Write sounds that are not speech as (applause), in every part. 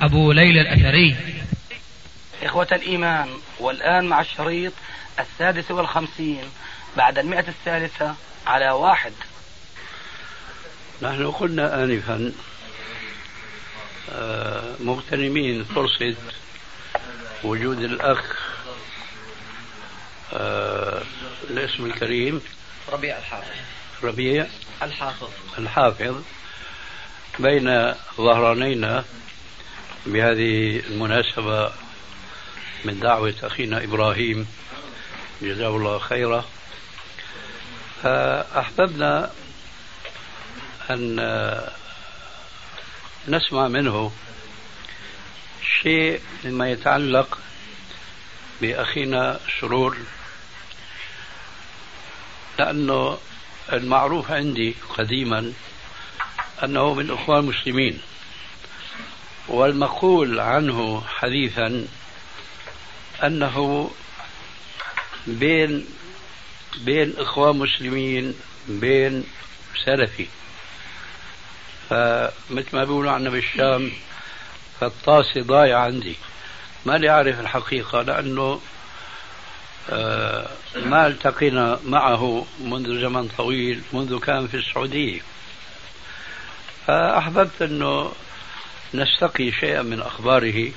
أبو ليلى الأثري. إخوة الإيمان والآن مع الشريط السادس والخمسين بعد المئة الثالثة على واحد. نحن قلنا آنفا آه، مغتنمين فرصة وجود الأخ آه، الاسم الكريم. ربيع الحافظ. ربيع الحافظ. الحافظ. بين ظهرانينا بهذه المناسبة من دعوة أخينا إبراهيم جزاه الله خيرا. فأحببنا أن نسمع منه شيء مما يتعلق بأخينا سرور. لأنه المعروف عندي قديما أنه من إخوان المسلمين. والمقول عنه حديثا أنه بين بين إخوان مسلمين بين سلفي. فمثل ما بيقولوا عنا بالشام فالطاسة ضايعة عندي. ما لي أعرف الحقيقة لأنه آه، ما التقينا معه منذ زمن طويل منذ كان في السعودية. فأحببت أنه نستقي شيئا من أخباره.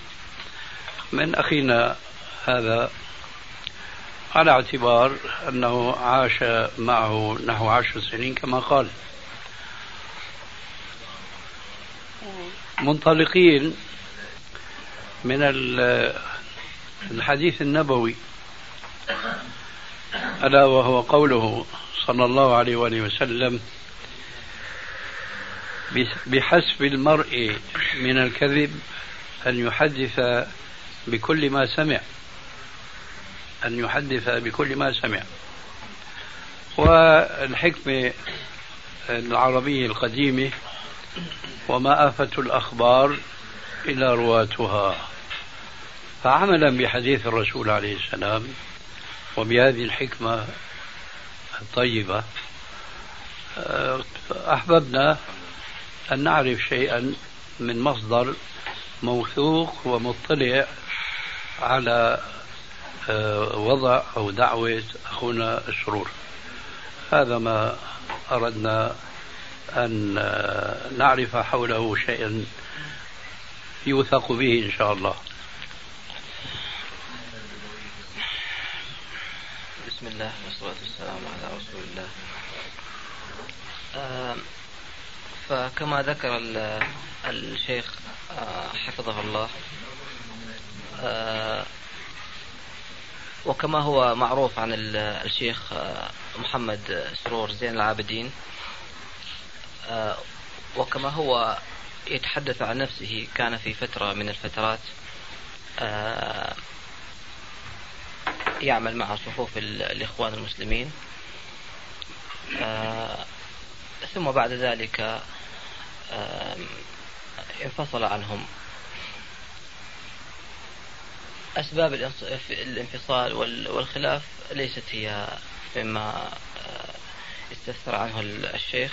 من أخينا هذا على اعتبار أنه عاش معه نحو عشر سنين كما قال. منطلقين من الحديث النبوي ألا وهو قوله صلى الله عليه وآله وسلم بحسب المرء من الكذب أن يحدث بكل ما سمع. أن يحدث بكل ما سمع. والحكمة العربية القديمة وما آفة الأخبار إلى رواتها فعملا بحديث الرسول عليه السلام وبهذه الحكمة الطيبة أحببنا أن نعرف شيئا من مصدر موثوق ومطلع على آه، وضع أو دعوة أخونا السرور هذا ما أردنا أن آه، نعرف حوله شيئا يوثق به إن شاء الله. بسم الله والصلاة والسلام على رسول الله. فكما ذكر الشيخ آه، حفظه الله آه، وكما هو معروف عن الشيخ آه، محمد سرور زين العابدين وكما هو يتحدث عن نفسه كان في فترة من الفترات يعمل مع صفوف الإخوان المسلمين ثم بعد ذلك انفصل عنهم. أسباب الانفصال والخلاف ليست هي مما استفسر عنه الشيخ.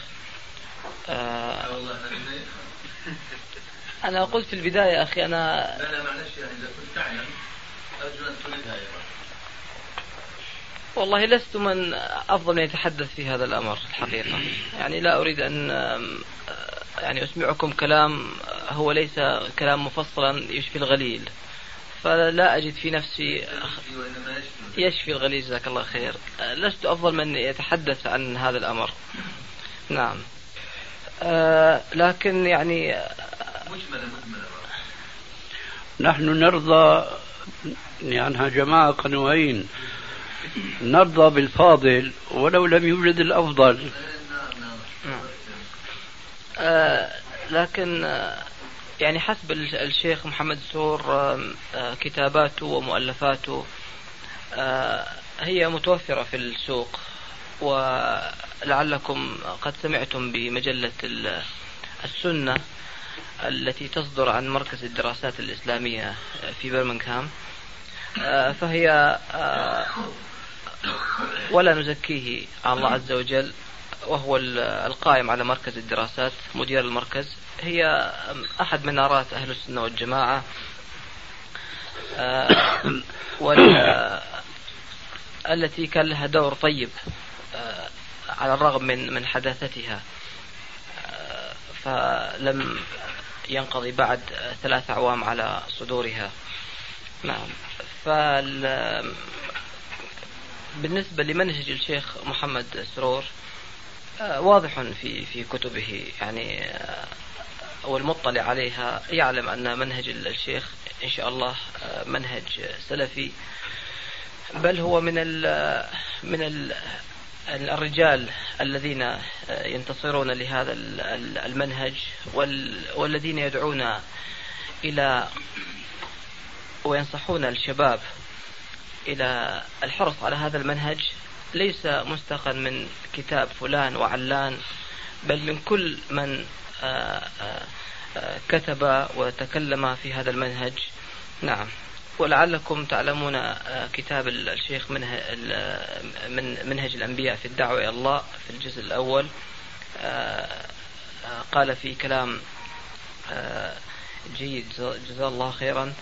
أنا قلت في البداية أخي أنا لا لا معلش يعني إذا كنت تعلم أرجو أن تقول والله لست من أفضل من يتحدث في هذا الأمر الحقيقة. يعني لا أريد أن يعني أسمعكم كلام هو ليس كلام مفصلا يشفي الغليل. فلا أجد في نفسي يشفي الغليل. جزاك الله خير. لست أفضل من يتحدث عن هذا الأمر. نعم. لكن يعني نحن نرضى يعني جماعة قنوين نرضى بالفاضل ولو لم يوجد الأفضل. آه لكن آه يعني حسب الشيخ محمد سور كتاباته ومؤلفاته هي متوفرة في السوق ولعلكم قد سمعتم بمجلة السنة التي تصدر عن مركز الدراسات الإسلامية في برمنغهام. فهي (laughs) ولا نزكيه على الله عز وجل وهو القائم على مركز الدراسات مدير المركز. هي أحد منارات أهل السنة والجماعة. التي كان لها دور طيب على الرغم من من حداثتها. فلم ينقضي بعد ثلاث أعوام على صدورها. نعم. بالنسبة لمنهج الشيخ محمد سرور واضح في في كتبه يعني والمطلع عليها يعلم أن منهج الشيخ إن شاء الله منهج سلفي. بل هو من ال من ال الرجال الذين ينتصرون لهذا المنهج والذين يدعون إلى وينصحون الشباب إلى الحرص على هذا المنهج. ليس مستقا من كتاب فلان وعلان بل من كل من آه، آه، آه، كتب وتكلم في هذا المنهج. نعم. ولعلكم تعلمون كتاب الشيخ من منهج الأنبياء في الدعوة إلى الله في الجزء الأول. قال في كلام جيد جزاه الله خيرا.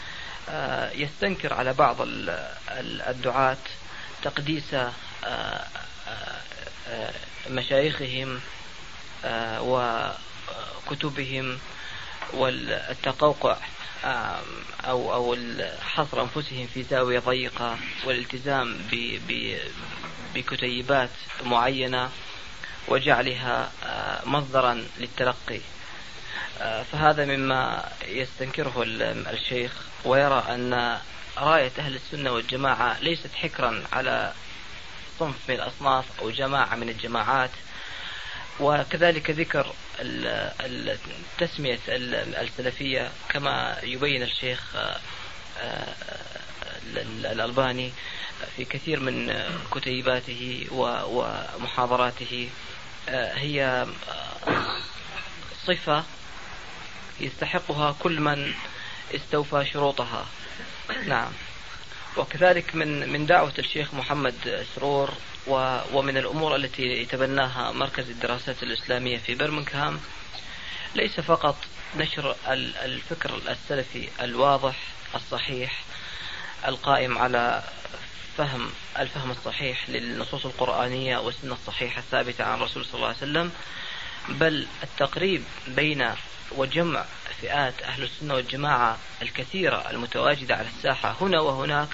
يستنكر على بعض الدعاة تقديس مشايخهم وكتبهم والتقوقع أو أو حصر أنفسهم في زاوية ضيقة والالتزام بكتيبات معينة وجعلها مصدرا للتلقي. فهذا مما يستنكره الشيخ ويرى أن راية أهل السنة والجماعة ليست حكرا على صنف من الأصناف أو جماعة من الجماعات. وكذلك ذكر التسمية السلفية كما يبين الشيخ آه، آه، الألباني في كثير من كتيباته ومحاضراته. آه، هي صفة يستحقها كل من استوفى شروطها. نعم. وكذلك من من دعوة الشيخ محمد سرور ومن الأمور التي يتبناها مركز الدراسات الإسلامية في برمنغهام ليس فقط نشر الفكر السلفي الواضح الصحيح القائم على فهم الفهم الصحيح للنصوص القرآنية والسنة الصحيحة الثابتة عن الرسول صلى الله عليه وسلم بل التقريب بين وجمع فئات أهل السنة والجماعة الكثيرة المتواجدة على الساحة هنا وهناك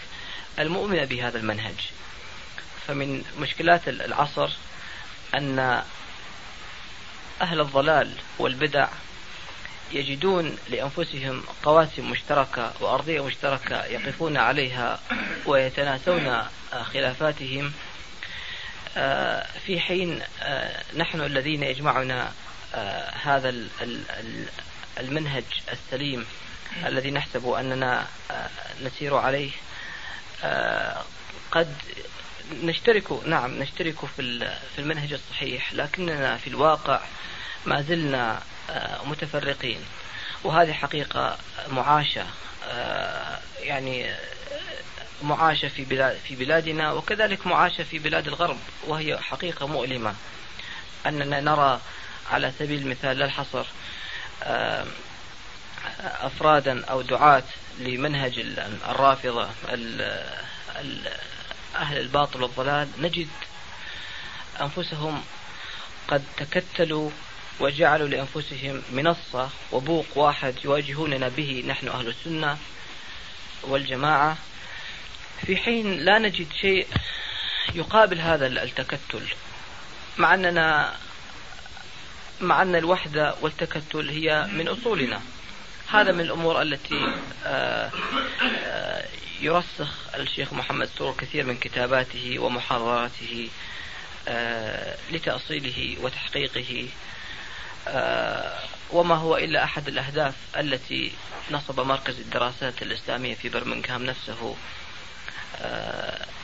المؤمنة بهذا المنهج. فمن مشكلات العصر أن أهل الضلال والبدع يجدون لأنفسهم قواسم مشتركة وأرضية مشتركة يقفون عليها ويتناسون خلافاتهم في حين آه، نحن الذين يجمعنا آه، هذا المنهج السليم الذي نحسب أننا نسير عليه قد نشترك نعم نشترك في في المنهج الصحيح لكننا في الواقع ما زلنا آه، متفرقين. وهذه حقيقة معاشة آه، يعني معاشة في بلاد في بلادنا وكذلك معاشة في بلاد الغرب وهي حقيقة مؤلمة. أننا نرى على سبيل المثال لا الحصر آه، أفرادا أو دعاة لمنهج الرافضة أهل الباطل والضلال. نجد أنفسهم قد تكتلوا وجعلوا لأنفسهم منصة وبوق واحد يواجهوننا به نحن أهل السنة والجماعة. في حين لا نجد شيء يقابل هذا التكتل مع أننا مع أن الوحدة والتكتل هي من أصولنا. هذا من الأمور التي آه، آه، يرسخ الشيخ محمد سرور كثير من كتاباته ومحاضراته آه، لتأصيله وتحقيقه وما هو إلا أحد الأهداف التي نصب مركز الدراسات الإسلامية في برمنغهام نفسه.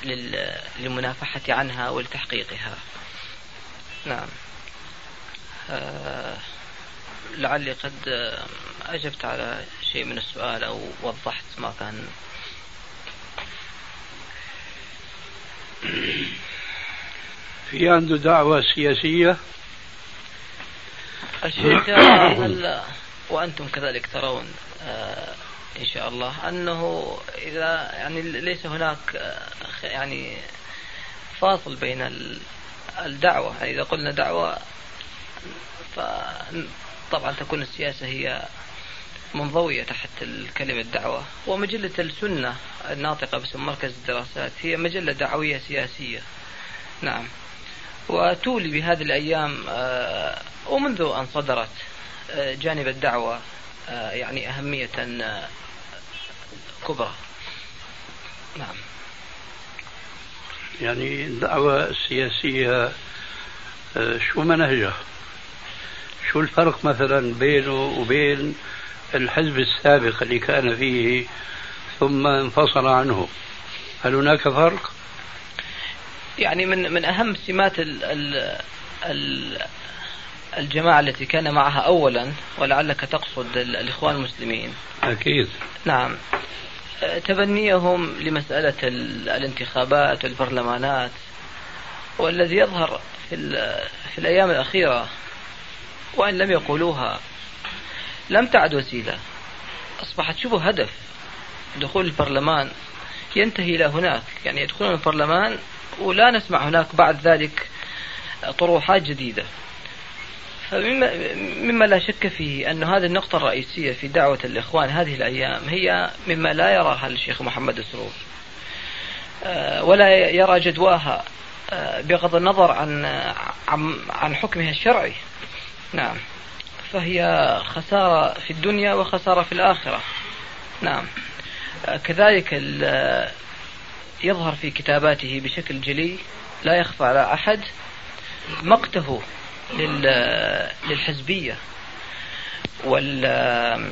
للمنافحة عنها ولتحقيقها. نعم. آه، لعلي قد أجبت على شيء من السؤال أو وضحت ما كان. في عنده دعوة سياسية؟ الشيخ هل وأنتم كذلك ترون آه، إن شاء الله. أنه إذا يعني ليس هناك يعني فاصل بين الدعوة. يعني إذا قلنا دعوة فطبعا تكون السياسة هي منضوية تحت الكلمة دعوة ومجلة السنة الناطقة باسم مركز الدراسات هي مجلة دعوية سياسية. نعم. وتولي بهذه الأيام آه، ومنذ أن صدرت آه، جانب الدعوة آه، يعني أهمية كبرى نعم. يعني الدعوة السياسية شو منهجها؟ شو الفرق مثلا بينه وبين الحزب السابق اللي كان فيه ثم انفصل عنه؟ هل هناك فرق؟ يعني من من أهم سمات ال ال ال الجماعة التي كان معها أولا ولعلك تقصد الإخوان المسلمين. أكيد. نعم. تبنيهم لمسألة الانتخابات والبرلمانات والذي يظهر في, في الأيام الأخيرة وإن لم يقولوها لم تعد وسيلة. أصبحت شبه هدف دخول البرلمان ينتهي إلى هناك. يعني يدخلون البرلمان ولا نسمع هناك بعد ذلك طروحات جديدة. مما لا شك فيه أن هذه النقطة الرئيسية في دعوة الإخوان هذه الأيام هي مما لا يراها الشيخ محمد السرور آه، ولا يرى جدواها آه، بغض النظر عن عن حكمها الشرعي. نعم. فهي خسارة في الدنيا وخسارة في الآخرة. نعم. كذلك يظهر في كتاباته بشكل جلي لا يخفى على أحد مقته. للحزبية وال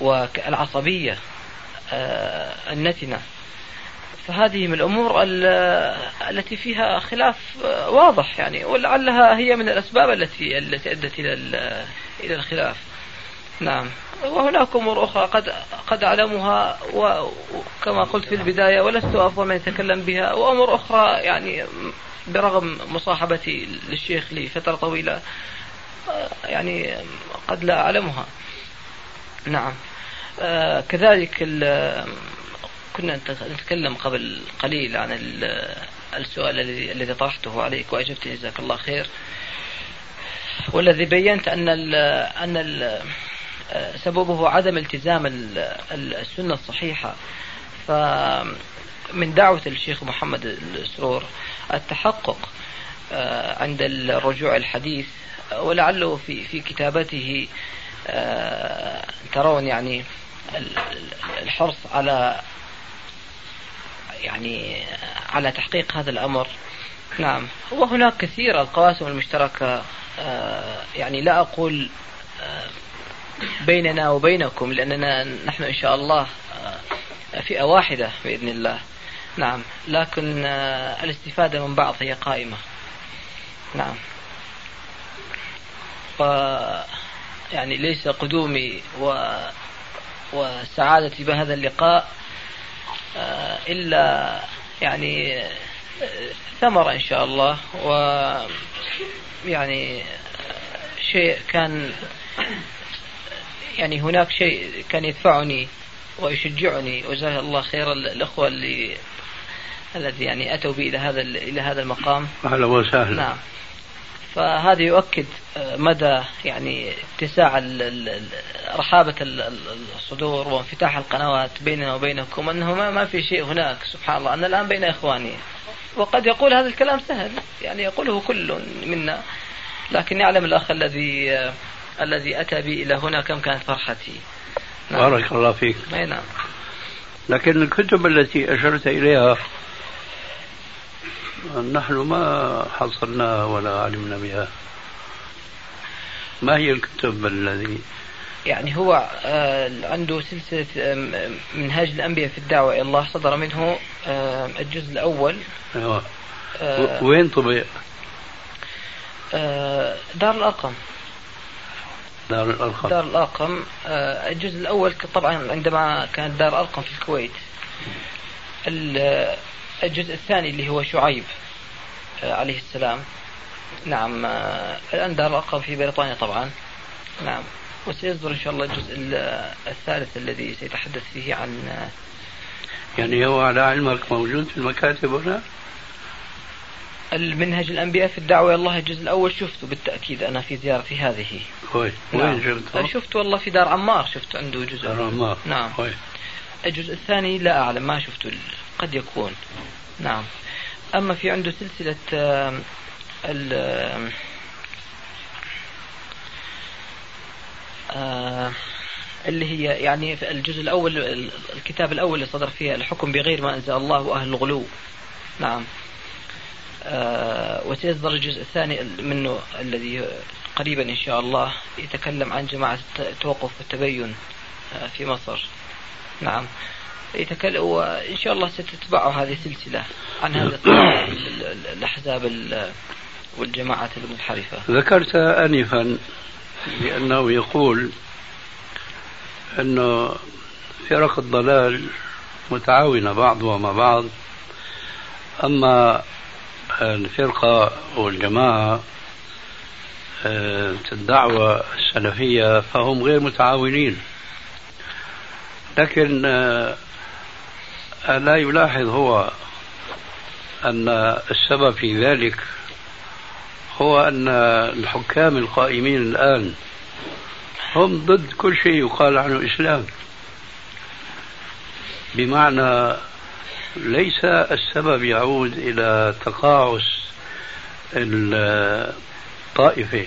والعصبية آه، النتنة. فهذه من الأمور التي فيها خلاف واضح يعني ولعلها هي من الأسباب التي التي أدت إلى إلى الخلاف. نعم. وهناك أمور أخرى قد قد أعلمها وكما قلت في البداية ولست أفضل من يتكلم بها. وأمور أخرى يعني برغم مصاحبتي للشيخ لفترة طويلة يعني قد لا أعلمها. نعم. آه، كذلك كنا نتكلم قبل قليل عن السؤال الذي طرحته عليك وأجبت جزاك الله خير. والذي بينت أن ال سببه عدم التزام السنة الصحيحة. فمن دعوة الشيخ محمد السرور التحقق آه، عند الرجوع الحديث ولعله في في كتابته آه، ترون يعني الحرص على يعني على تحقيق هذا الأمر. نعم. وهناك كثير القواسم المشتركة آه، يعني لا أقول آه، بيننا وبينكم لأننا نحن إن شاء الله فئة واحدة بإذن الله. نعم. لكن الاستفادة من بعض هي قائمة. نعم. ف يعني ليس قدومي و وسعادتي بهذا اللقاء آه، إلا يعني آه، ثمرة إن شاء الله. و يعني آه، شيء كان يعني هناك شيء كان يدفعني ويشجعني وجزاه الله خير الأخوة اللي الذي يعني أتوا بي إلى هذا إلى هذا المقام. أهلا وسهلا. نعم. فهذا يؤكد آه، مدى يعني اتساع رحابة الصدور وانفتاح القنوات بيننا وبينكم أنه ما في شيء هناك سبحان الله. أنا الآن بين إخواني. وقد يقول هذا الكلام سهل يعني يقوله كل منا. لكن يعلم الأخ الذي آه، الذي أتى بي إلى هنا كم كانت فرحتي. نعم. بارك الله فيك نعم لكن الكتب التي أشرت إليها نحن ما حصلناها ولا علمنا بها ما هي الكتب الذي يعني هو آه، عنده سلسلة منهاج الأنبياء في الدعوة إلى الله صدر منه الجزء الأول أيوة. وين طبع؟ دار الأرقم دار الأرقم. دار الأرقم. الجزء الأول طبعا عندما كانت دار الأرقم في الكويت. الجزء الثاني اللي هو شعيب عليه السلام. نعم الآن دار الأرقم في بريطانيا طبعا. نعم. وسيصدر إن شاء الله الجزء الثالث الذي سيتحدث فيه عن يعني هو على علمك موجود في المكاتب هنا؟ المنهج الأنبياء في الدعوة الله الجزء الأول شفته بالتأكيد أنا في زيارتي هذه. وين؟ نعم. شفته؟ شفته والله في دار عمار شفت عنده جزء. دار عمار. نعم. كويس الجزء الثاني لا أعلم ما شفته قد يكون. نعم. أما في عنده سلسلة ال آه، اللي هي يعني في الجزء الأول الكتاب الأول اللي صدر فيه الحكم بغير ما أنزل الله وأهل الغلو. نعم. آه وسيصدر الجزء الثاني منه الذي قريبا إن شاء الله يتكلم عن جماعة التوقف والتبين آه في مصر. نعم. يتكلم وإن شاء الله ستتبعه هذه السلسلة عن هذه (coughs) الأحزاب والجماعات المنحرفة. ذكرت آنفا بأنه يقول أن فرق الضلال متعاونة بعضها مع بعض أما الفرقة والجماعة آه، الدعوة السلفية فهم غير متعاونين. لكن آه، لا يلاحظ هو أن السبب في ذلك هو أن الحكام القائمين الآن هم ضد كل شيء يقال عنه إسلام بمعنى ليس السبب يعود إلى تقاعس الطائفة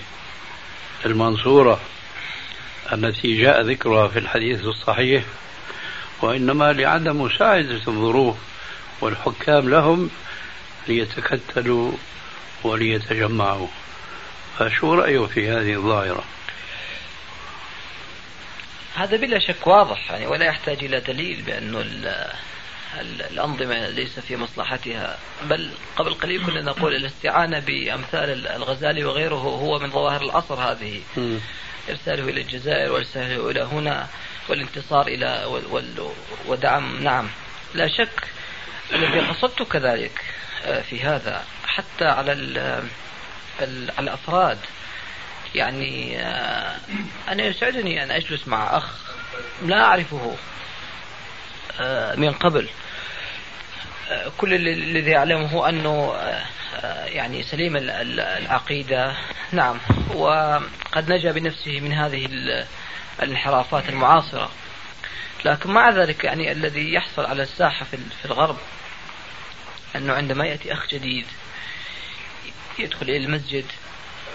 المنصورة التي جاء ذكرها في الحديث الصحيح وإنما لعدم مساعدة الظروف والحكام لهم ليتكتلوا وليتجمعوا. فشو رأيه في هذه الظاهرة؟ هذا بلا شك واضح يعني ولا يحتاج إلى دليل بأنه الأنظمة ليس في مصلحتها. بل قبل قليل كنا نقول الاستعانة بأمثال الغزالي وغيره هو من ظواهر العصر هذه. إرساله إلى الجزائر وإرساله إلى هنا والانتصار إلى ودعم. نعم. لا شك الذي قصدت كذلك آه، في هذا. حتى على على الأفراد. يعني آه، أنا يسعدني أن أجلس مع أخ لا أعرفه. آه، من قبل. كل الذي اعلمه أنه يعني سليم العقيدة. نعم. وقد نجا بنفسه من هذه الانحرافات المعاصرة. لكن مع ذلك يعني الذي يحصل على الساحة في الغرب أنه عندما يأتي أخ جديد يدخل إلى المسجد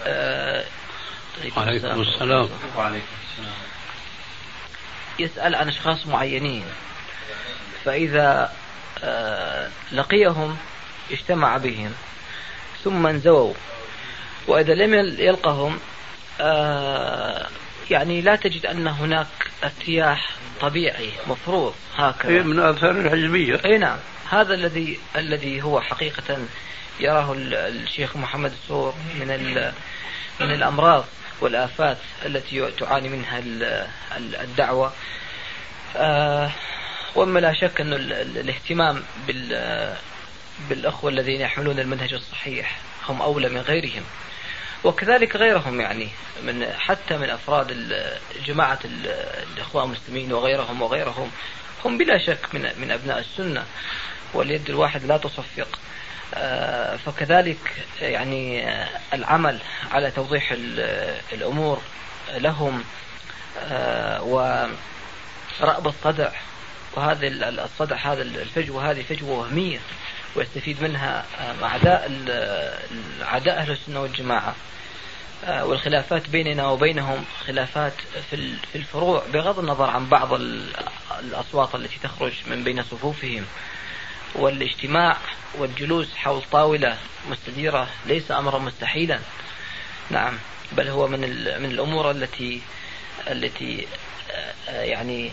آه عليكم السلام. وعليكم السلام يسأل عن أشخاص معينين. فإذا آه لقيهم اجتمع بهم ثم انزووا. وإذا لم يلقهم آه يعني لا تجد أن هناك ارتياح طبيعي مفروض هكذا. إيه من آثار الحزبية. أي نعم. هذا الذي الذي هو حقيقة يراه الشيخ محمد السور من من الأمراض والآفات التي تعاني منها الدعوة. وأما لا شك أن الاهتمام بال بالأخوة الذين يحملون المنهج الصحيح هم أولى من غيرهم. وكذلك غيرهم يعني من حتى من أفراد جماعة الإخوان المسلمين وغيرهم وغيرهم هم بلا شك من من أبناء السنة واليد الواحد لا تصفق. آه، فكذلك يعني آه، العمل على توضيح الأمور لهم آه، ورأب الصدع وهذا الصدع هذا الفجوة هذه فجوة وهمية ويستفيد منها أعداء أعداء أهل السنة والجماعة. والخلافات بيننا وبينهم خلافات في الفروع بغض النظر عن بعض الأصوات التي تخرج من بين صفوفهم. والاجتماع والجلوس حول طاولة مستديرة ليس أمرا مستحيلا. نعم بل هو من من الأمور التي التي آه، يعني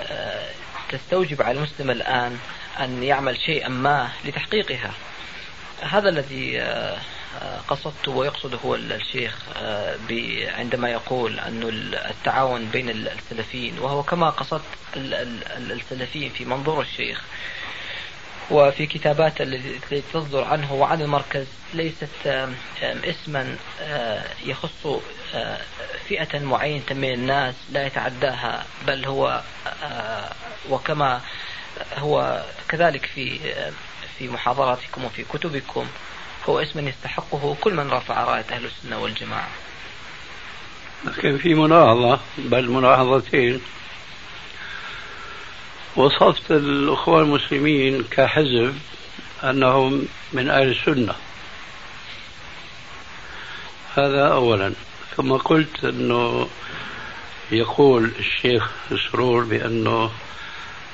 آه، تستوجب على المسلم الآن أن يعمل شيئا ما لتحقيقها. هذا الذي آه، قصدت ويقصد هو الشيخ عندما يقول أن التعاون بين السلفيين وهو كما قصدت السلفيين في منظور الشيخ. وفي كتابات التي تصدر عنه وعن المركز ليست اسما يخص فئة معينة من الناس لا يتعداها بل هو وكما هو كذلك في في محاضراتكم وفي كتبكم هو اسم يستحقه كل من رفع رأية أهل السنة والجماعة. لكن في ملاحظة بل ملاحظتين وصفت الأخوة المسلمين كحزب أنهم من أهل السنة. هذا أولا. ثم قلت أنه يقول الشيخ سرور بأنه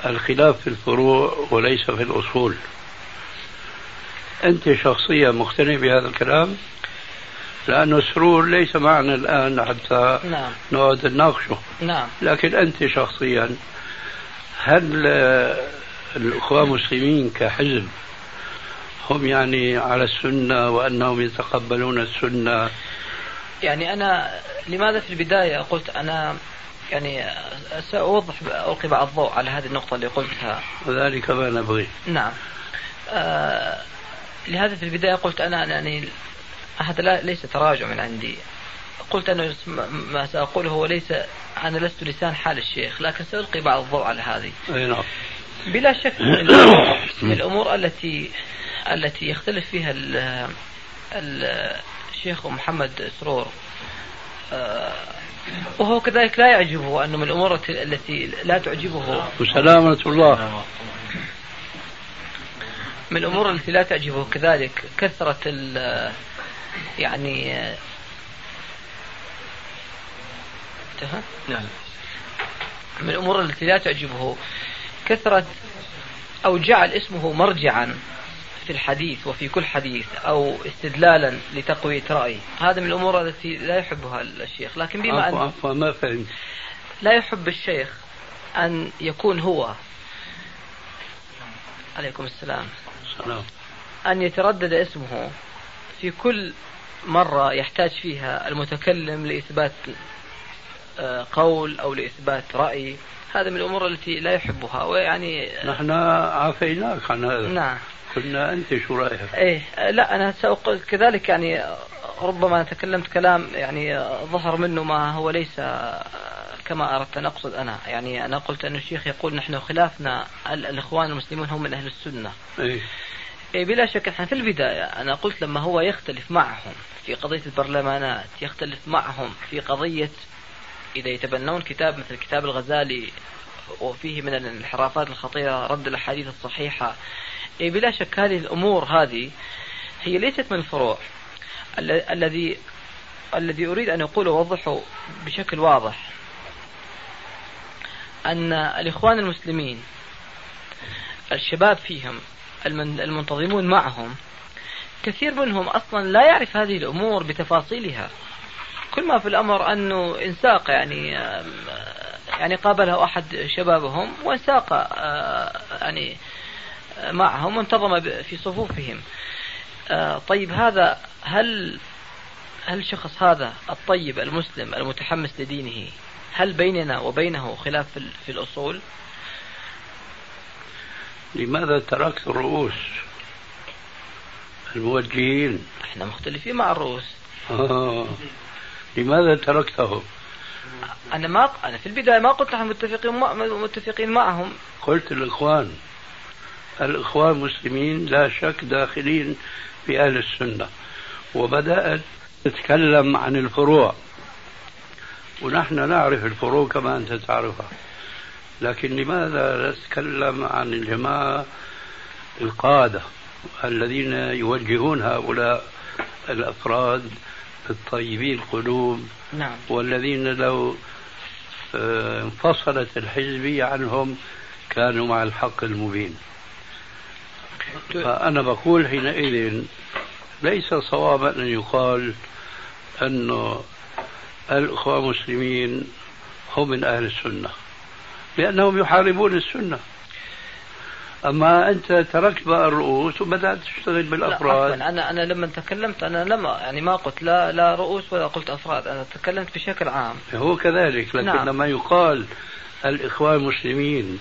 الخلاف في الفروع وليس في الأصول. أنت شخصيا مقتنع بهذا الكلام؟ لأنه سرور ليس معنا الآن حتى نعم. نقعد نناقشه. نعم. لكن أنت شخصيا هل الأخوة المسلمين كحزب هم يعني على السنة وأنهم يتقبلون السنة؟ يعني أنا لماذا في البداية قلت أنا يعني سأوضح ألقي بعض الضوء على هذه النقطة اللي قلتها. وذلك ما نبغي. نعم. آه لهذا في البداية قلت أنا يعني هذا ليس تراجع من عندي. قلت أنه ما سأقوله هو ليس أنا لست لسان حال الشيخ لكن سألقي بعض الضوء على هذه. نعم. بلا شك (coughs) من الأمور التي التي يختلف فيها الشيخ محمد سرور آه، وهو كذلك لا يعجبه أنه من الأمور التي لا تعجبه. وسلامة الله. من الأمور التي لا تعجبه كذلك كثرة يعني انتهى؟ نعم. من الأمور التي لا تعجبه كثرة أو جعل اسمه مرجعا في الحديث وفي كل حديث أو استدلالا لتقوية رأي هذا من الأمور التي لا يحبها الشيخ. لكن بما أن عفوا ما فهمت. لا يحب الشيخ أن يكون هو. عليكم السلام. سلام أن يتردد اسمه في كل مرة يحتاج فيها المتكلم لإثبات قول أو لإثبات رأي هذا من الأمور التي لا يحبها ويعني نحن عافيناك عن هذا نعم قلنا أنت شو رأيك؟ إيه لا أنا سأقول كذلك يعني ربما تكلمت كلام يعني ظهر منه ما هو ليس كما أردت أن أقصد أنا يعني أنا قلت أن الشيخ يقول نحن خلافنا الإخوان المسلمون هم من أهل السنة إيه؟ إيه بلا شك إحنا في البداية أنا قلت لما هو يختلف معهم في قضية البرلمانات يختلف معهم في قضية إذا يتبنون كتاب مثل كتاب الغزالي وفيه من الانحرافات الخطيرة رد الأحاديث الصحيحة. إيه بلا شك هذه الأمور هذه هي ليست من الفروع. الذي الذي أريد أن أقوله وأوضحه بشكل واضح. أن الإخوان المسلمين الشباب فيهم المنتظمون معهم كثير منهم أصلا لا يعرف هذه الأمور بتفاصيلها. كل ما في الأمر أنه انساق يعني يعني قابله أحد شبابهم وانساق يعني معهم وانتظم في صفوفهم. طيب هذا هل هل الشخص هذا الطيب المسلم المتحمس لدينه هل بيننا وبينه خلاف في الأصول؟ لماذا تركت الرؤوس؟ الموجهين. إحنا مختلفين مع الرؤوس. آه. لماذا تركته؟ أنا ما أنا في البداية ما قلت نحن متفقين متفقين معهم. قلت الإخوان الإخوان المسلمين لا شك داخلين في أهل السنة وبدأت تتكلم عن الفروع. ونحن نعرف الفروع كما أنت تعرفها. لكن لماذا نتكلم عن الجماعه القادة الذين يوجهون هؤلاء الأفراد؟ الطيبين القلوب نعم. والذين لو آه، انفصلت الحزبية عنهم كانوا مع الحق المبين فأنا بقول حينئذ ليس صوابا أن يقال أنه الأخوة المسلمين هم من أهل السنة لأنهم يحاربون السنة أما أنت تركت بقى الرؤوس وبدأت تشتغل بالأفراد. لا أنا أنا لما تكلمت أنا لما يعني ما قلت لا لا رؤوس ولا قلت أفراد. أنا تكلمت بشكل عام. هو كذلك لكن نعم. لما يقال الإخوان المسلمين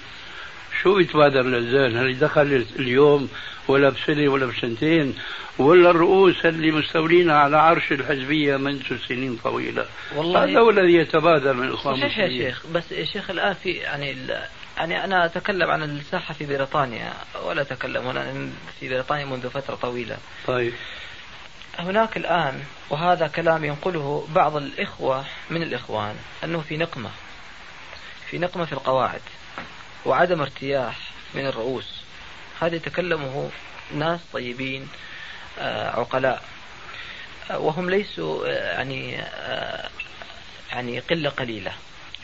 شو يتبادر للذهن هل دخل اليوم ولا بسنة ولا بسنتين؟ ولا الرؤوس اللي مستولين على عرش الحزبية منذ سنين طويلة؟ والله هذا هو الذي يتبادر من الإخوان صحيح يا شيخ. بس يا شيخ الآن في يعني يعني أنا أتكلم عن الساحة في بريطانيا ولا أتكلم هنا في بريطانيا منذ فترة طويلة. طيب. هناك الآن وهذا كلام ينقله بعض الإخوة من الإخوان أنه في نقمة في نقمة في القواعد وعدم ارتياح من الرؤوس. هذا يتكلمه ناس طيبين آه، عقلاء آه، وهم ليسوا آه، يعني يعني قلة قليلة.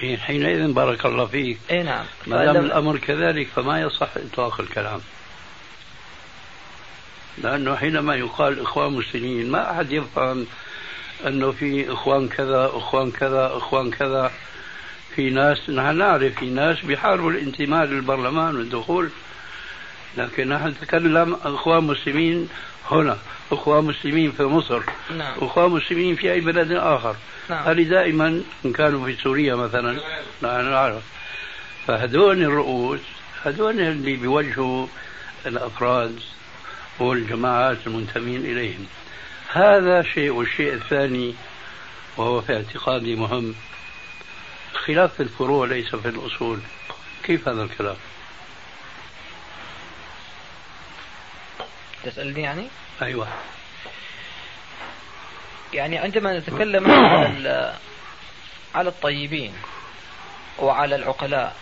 حينئذ بارك الله فيك. إي نعم. ما دام الأمر كذلك فما يصح اطلاق الكلام. لأنه حينما يقال إخوان مسلمين ما أحد يفهم أنه في إخوان كذا إخوان كذا إخوان كذا. في ناس نحن نعرف في ناس بيحاربوا الانتماء للبرلمان والدخول لكن نحن نتكلم إخوان مسلمين هنا أخوان مسلمين في مصر. نعم. أخوان مسلمين في أي بلد آخر. نعم. هذه دائما إن كانوا في سوريا مثلا. نحن نعرف فهذول الرؤوس هذول اللي بيوجهوا الأفراد والجماعات المنتمين إليهم. هذا شيء والشيء الثاني وهو في اعتقادي مهم. خلاف في الفروع ليس في الأصول. كيف هذا الكلام تسألني يعني؟ أيوة. يعني عندما نتكلم على على الطيبين وعلى العقلاء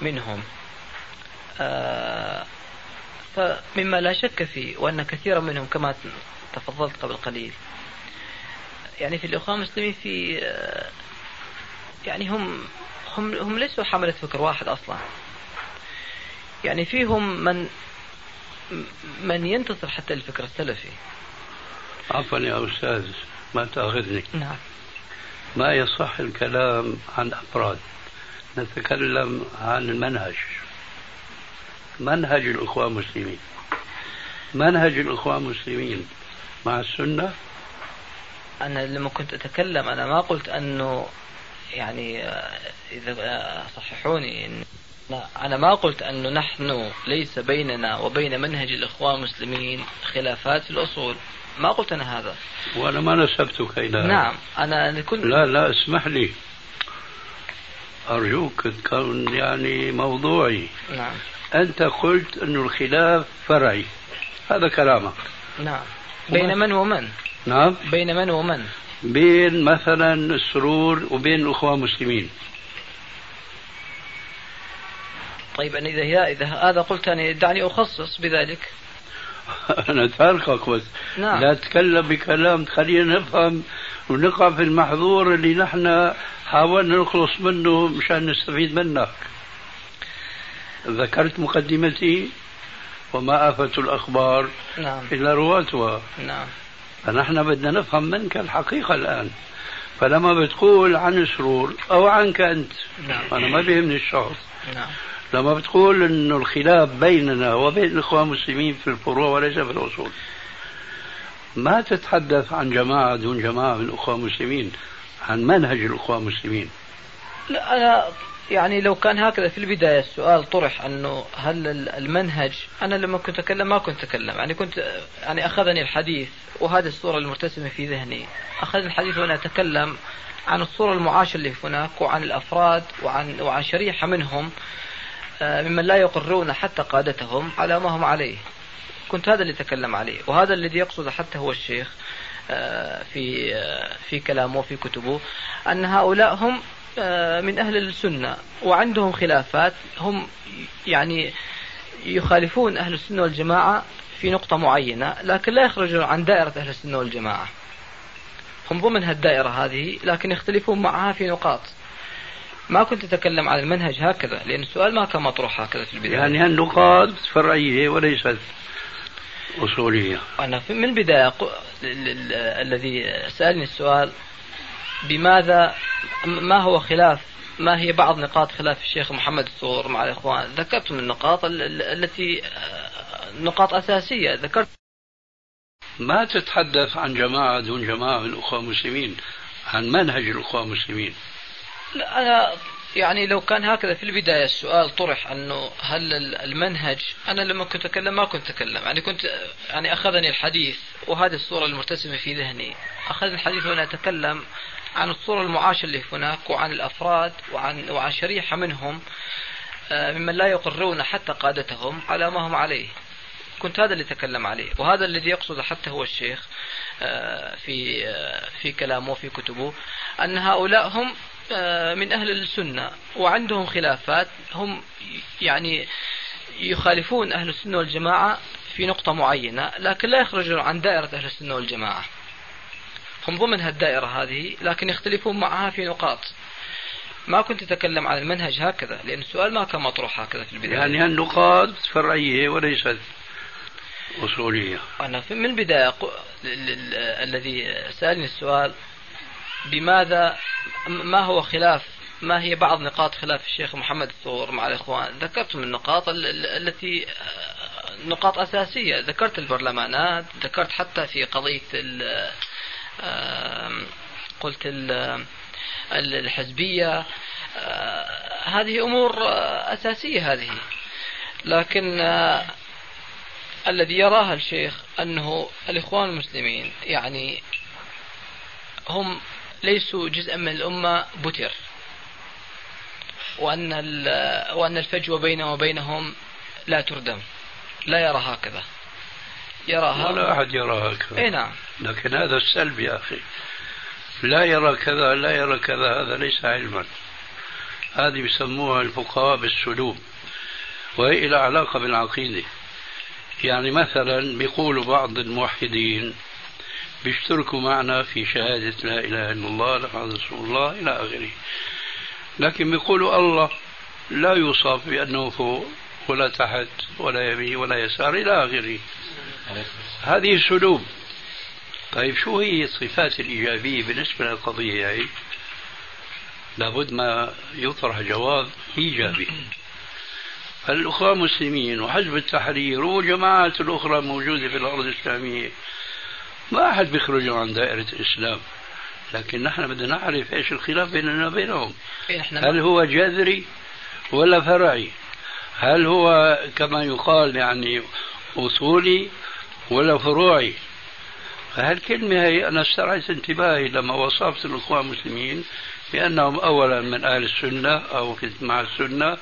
منهم آه، فمما لا شك فيه وأن كثيرا منهم كما تفضلت قبل قليل يعني في الإخوان المسلمين في آه، يعني هم هم هم ليسوا حملة فكر واحد أصلا. يعني فيهم من من ينتصر حتى الفكر السلفي؟ عفوا يا أستاذ ما تأخذني. نعم. ما يصح الكلام عن أفراد؟ نتكلم عن المنهج. منهج الأخوة المسلمين. منهج الأخوة المسلمين مع السنة؟ أنا لما كنت أتكلم أنا ما قلت أنه يعني آه، إذا آه، صححوني إن أنا ما قلت أنه نحن ليس بيننا وبين منهج الإخوان المسلمين خلافات في الأصول. ما قلت أنا هذا. وأنا ما نسبتك إلى نعم أنا كنت لا لا اسمح لي. أرجوك تكون يعني موضوعي. نعم. أنت قلت أنه الخلاف فرعي. هذا كلامك. نعم. بين من ومن؟ نعم. بين من ومن؟ بين مثلا السرور وبين الأخوة المسلمين. طيب أنا إذا إذا هذا قلت أنا دعني أخصص بذلك (laughs) أنا تاركك بس نعم. لا تتكلم بكلام تخلينا نفهم ونقع في المحظور اللي نحن حاولنا نخلص منه مشان نستفيد منك ذكرت مقدمتي وما آفة الأخبار نعم. إلا رواتها نعم فنحن بدنا نفهم منك الحقيقة الآن فلما بتقول عن سرور أو عنك أنت نعم. أنا ما بيهمني الشخص نعم. لما بتقول أنه الخلاف بيننا وبين الإخوان المسلمين في الفروع وليس في الأصول. ما تتحدث عن جماعة دون جماعة من الأخوة المسلمين عن منهج الأخوة المسلمين؟ لا أنا يعني لو كان هكذا في البداية السؤال طرح أنه هل المنهج أنا لما كنت أتكلم ما كنت أتكلم. يعني كنت يعني أخذني الحديث وهذه الصورة المرتسمة في ذهني. أخذني الحديث وأنا أتكلم عن الصورة المعاشة اللي هناك وعن الأفراد وعن وعن شريحة منهم. ممن لا يقرون حتى قادتهم على ما هم عليه. كنت هذا اللي أتكلم عليه وهذا الذي يقصد حتى هو الشيخ آه، في آه، في كلامه وفي كتبه أن هؤلاء هم من أهل السنة وعندهم خلافات هم يعني يخالفون أهل السنة والجماعة في نقطة معينة لكن لا يخرجون عن دائرة أهل السنة والجماعة. هم ضمن هالدائرة هذه لكن يختلفون معها في نقاط. ما كنت أتكلم عن المنهج هكذا لأن السؤال ما كان مطروح هكذا في البداية. يعني هالنقاط فرعية وليست أصولية. أنا من البداية الذي سألني السؤال بماذا ما هو خلاف ما هي بعض نقاط خلاف الشيخ محمد الثور مع الإخوان؟ ذكرت من النقاط التي نقاط أساسية. ذكرت ما تتحدث عن جماعة دون جماعة من الأخوة المسلمين عن منهج الأخوة المسلمين. لا أنا يعني لو كان هكذا في البداية السؤال طرح أنه هل المنهج أنا لما كنت أتكلم ما كنت أتكلم يعني كنت يعني أخذني الحديث وهذه الصورة المرتسمة في ذهني أخذني الحديث وأنا أتكلم عن الصورة المعاشة اللي هناك وعن الأفراد وعن وعن شريحة منهم آه، ممن لا يقرون حتى قادتهم على ما هم عليه. كنت هذا اللي تكلم عليه وهذا الذي يقصد حتى هو الشيخ آه، في آه، في كلامه وفي كتبه أن هؤلاء هم من أهل السنة وعندهم خلافات هم يعني يخالفون أهل السنة والجماعة في نقطة معينة لكن لا يخرجون عن دائرة أهل السنة والجماعة. هم ضمن هالدائرة هذه لكن يختلفون معها في نقاط. ما كنت أتكلم عن المنهج هكذا لأن السؤال ما كان مطروح هكذا في البداية. يعني النقاط فرعية وليست أصولية. أنا من البداية الذي سألني السؤال بماذا ما هو خلاف ما هي بعض نقاط خلاف الشيخ محمد الثور مع الإخوان؟ ذكرت من النقاط التي نقاط أساسية. ذكرت البرلمانات ذكرت حتى في قضية قلت الحزبية. هذه أمور أساسية هذه. لكن الذي يراها الشيخ أنه الإخوان المسلمين يعني هم ليسوا جزءا من الأمة بتر. وأن وأن الفجوة بينه وبينهم لا تردم. لا يرى هكذا. يراها ولا أحد يرى هكذا. إي نعم. لكن هذا السلب يا أخي. لا يرى كذا لا يرى كذا هذا ليس علما. هذه بيسموها الفقهاء بالسلوب وهي لها علاقة بالعقيدة. يعني مثلا بيقولوا بعض الموحدين بيشتركوا معنا في شهادة لا إله إلا الله محمد رسول الله إلى آخره. لكن بيقولوا الله لا يوصف بأنه فوق ولا تحت ولا يمين ولا يسار إلى آخره. هذه سلوب طيب شو هي الصفات الإيجابية بالنسبة للقضية؟ هي لابد ما يطرح جواب إيجابي. الأخوة مسلمين وحزب التحرير والجماعات الأخرى موجودة في الأرض الإسلامية. ما أحد بيخرجوا عن دائرة الإسلام. لكن نحن بدنا نعرف إيش الخلاف بيننا وبينهم. إيه، هل هو جذري ولا فرعي؟ هل هو كما يقال يعني أصولي ولا فروعي؟ فهالكلمة هي أنا استرعيت انتباهي لما وصفت الأخوة المسلمين بأنهم أولا من أهل السنة أو مع السنة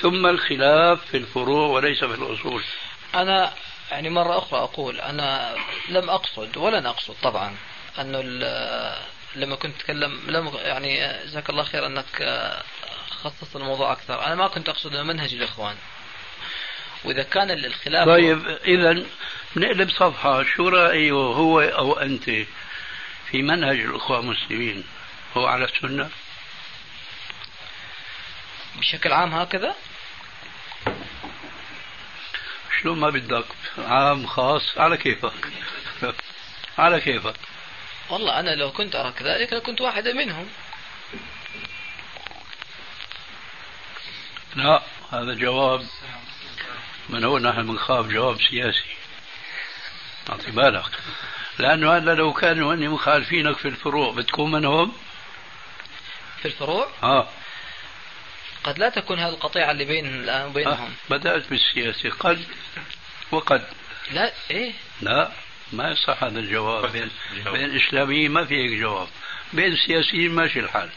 ثم الخلاف في الفروع وليس في الأصول. أنا يعني مرة أخرى أقول أنا لم أقصد ولن أقصد طبعا أنه لما كنت أتكلم لم يعني جزاك الله خير أنك خصصت الموضوع أكثر. أنا ما كنت أقصد منهج الإخوان. وإذا كان الخلاف طيب إذا نقلب صفحة شو رأيه هو أو أنت في منهج الأخوة المسلمين هو على السنة؟ بشكل عام هكذا؟ شلون ما بدك؟ عام خاص. على كيفك؟ على كيفك؟ والله أنا لو كنت أرى كذلك لكنت واحدا منهم. لا هذا جواب من هو؟ نحن بنخاف جواب سياسي. أعطي بالك. لأنه هذا لو كانوا هن مخالفينك في الفروع بتكون منهم؟ في الفروع؟ آه. قد لا تكون هذه القطيعة اللي بين الآن وبينهم. آه. بدأت بالسياسة. قد وقد. لا إيه؟ لا ما يصح هذا الجواب. بين, بين الإسلاميين ما في هيك جواب. بين السياسيين ماشي الحال.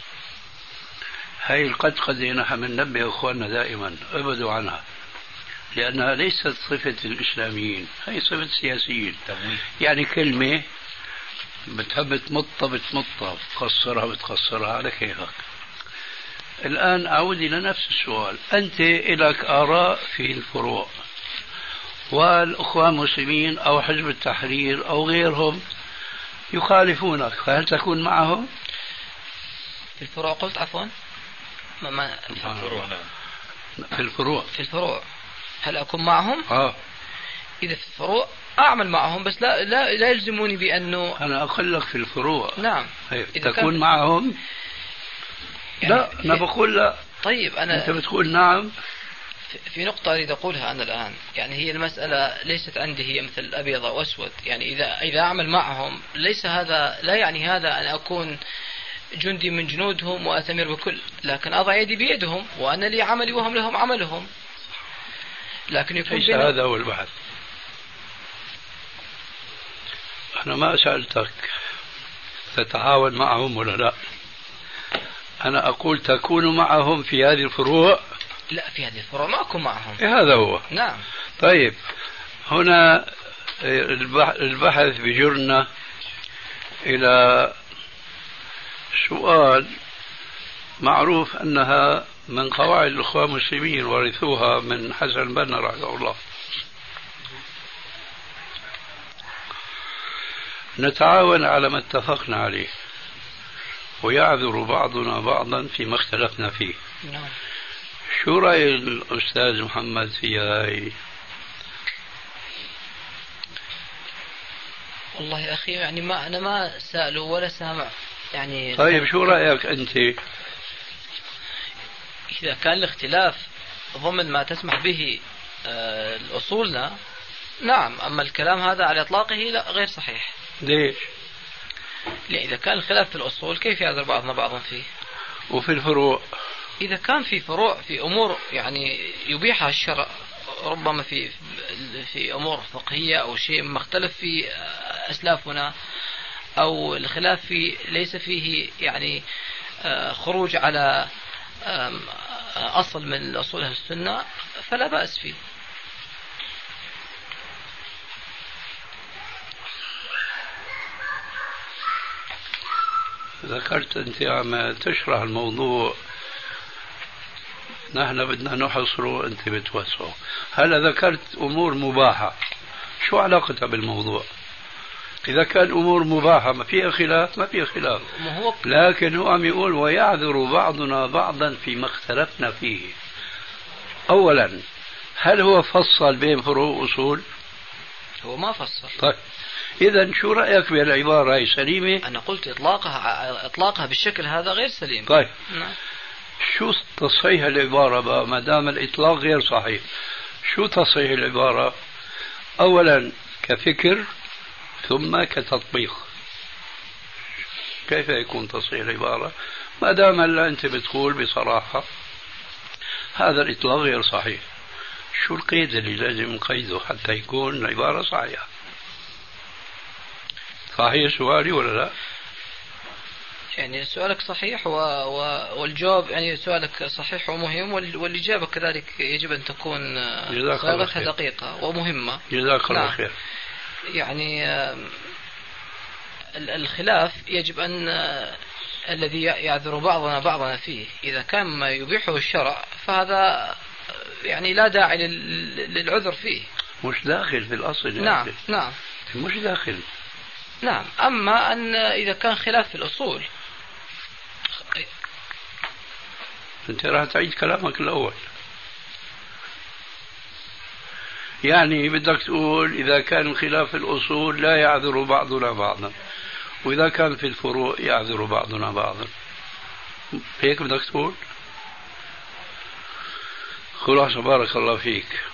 هاي القد قد نحن بننبه أخواننا دائما. ابعدوا عنها. لأنها ليست صفة الإسلاميين هي صفة السياسيين يعني كلمة بتحب تمطها بتمطها بتقصرها بتقصرها. على كيفك؟ الآن أعود إلى نفس السؤال. أنت لك آراء في الفروع. والأخوان المسلمين أو حزب التحرير أو غيرهم يخالفونك فهل تكون معهم؟ في الفروع قلت عفوا. ما ما في الفروع في الفروع. في الفروع. هل أكون معهم؟ آه. إذا في الفروع أعمل معهم بس لا لا لا يلزموني بأنه أنا أقول لك في الفروع. نعم. طيب إذا تكون كان- معهم؟ يعني لا أنا بقول لا. طيب أنت أنا بتقول نعم. في- نقطة أريد أقولها أنا الآن. يعني هي المسألة ليست عندي هي مثل أبيض أو أسود. يعني إذا إذا أعمل معهم ليس هذا لا يعني هذا أن أكون جندي من جنودهم وأتمر بكل. لكن أضع يدي بيدهم وأنا لي عملي وهم لهم عملهم. لكن يكون ليس هذا هو البحث. أنا ما سألتك تتعاون معهم ولا لا. أنا أقول تكون معهم في هذه الفروع. لا في هذه الفروع ما أكون معهم. إيه هذا هو. نعم. طيب هنا البح- البحث بجرنا إلى سؤال معروف أنها من قواعد الإخوان المسلمين ورثوها من حسن البنا رحمه الله. نتعاون على ما اتفقنا عليه. ويعذر بعضنا بعضا فيما اختلفنا فيه. نعم. شو رأي الأستاذ محمد في هاي؟ والله يا أخي يعني ما أنا ما سأله ولا سامع يعني طيب شو رأيك أنت؟ إذا كان الاختلاف ضمن ما تسمح به آه، أصولنا نعم أما الكلام هذا على إطلاقه لا غير صحيح. ليش؟ يعني إذا كان الخلاف في الأصول كيف يعذر بعضنا بعضا فيه؟ وفي الفروع. إذا كان في فروع في أمور يعني يبيحها الشرع ربما في في أمور فقهية أو شيء ما اختلف في أسلافنا أو الخلاف في ليس فيه يعني آه، خروج على أصل من أصول السنة فلا بأس فيه. ذكرت أنت عم تشرح الموضوع. نحن بدنا نحصره أنت بتوسعه. هلا ذكرت أمور مباحة. شو علاقتها بالموضوع؟ إذا كان أمور مباحة ما فيها خلاف ما فيها خلاف. لكن هو عم يقول ويعذر بعضنا بعضا فيما اختلفنا فيه. أولا هل هو فصل بين فروع وأصول؟ هو ما فسر طيب. إذا شو رأيك بالعبارة هي سليمة؟ أنا قلت إطلاقها إطلاقها بالشكل هذا غير سليم. طيب. نعم. شو تصحيح العبارة بقى؟ ما دام الإطلاق غير صحيح. شو تصحيح العبارة؟ أولا كفكر ثم كتطبيق. كيف يكون تصحيح العبارة؟ ما دام هلا أنت بتقول بصراحة هذا الإطلاق غير صحيح. شو القيد اللي لازم نقيده حتى يكون العبارة صحيحة؟ صحيح سؤالي ولا لا؟ يعني سؤالك صحيح و... و... والجواب يعني سؤالك صحيح ومهم وال... والإجابة كذلك يجب أن تكون صياغتها خير. دقيقة ومهمة. جزاك الله نعم. خير. يعني الخلاف يجب أن آه، الذي يعذر بعضنا بعضنا فيه. إذا كان ما يبيحه الشرع فهذا آه، يعني لا داعي لل- للعذر فيه. مش داخل في الأصل يا نعم. نعم. مش داخل. نعم. أما أن إذا كان خلاف في الأصول. أنت راح تعيد كلامك الأول. يعني بدك تقول إذا كان خلاف الأصول لا يعذر بعضنا بعضا وإذا كان في الفروع يعذر بعضنا بعضا. هيك بدك تقول؟ خلاصة بارك الله فيك.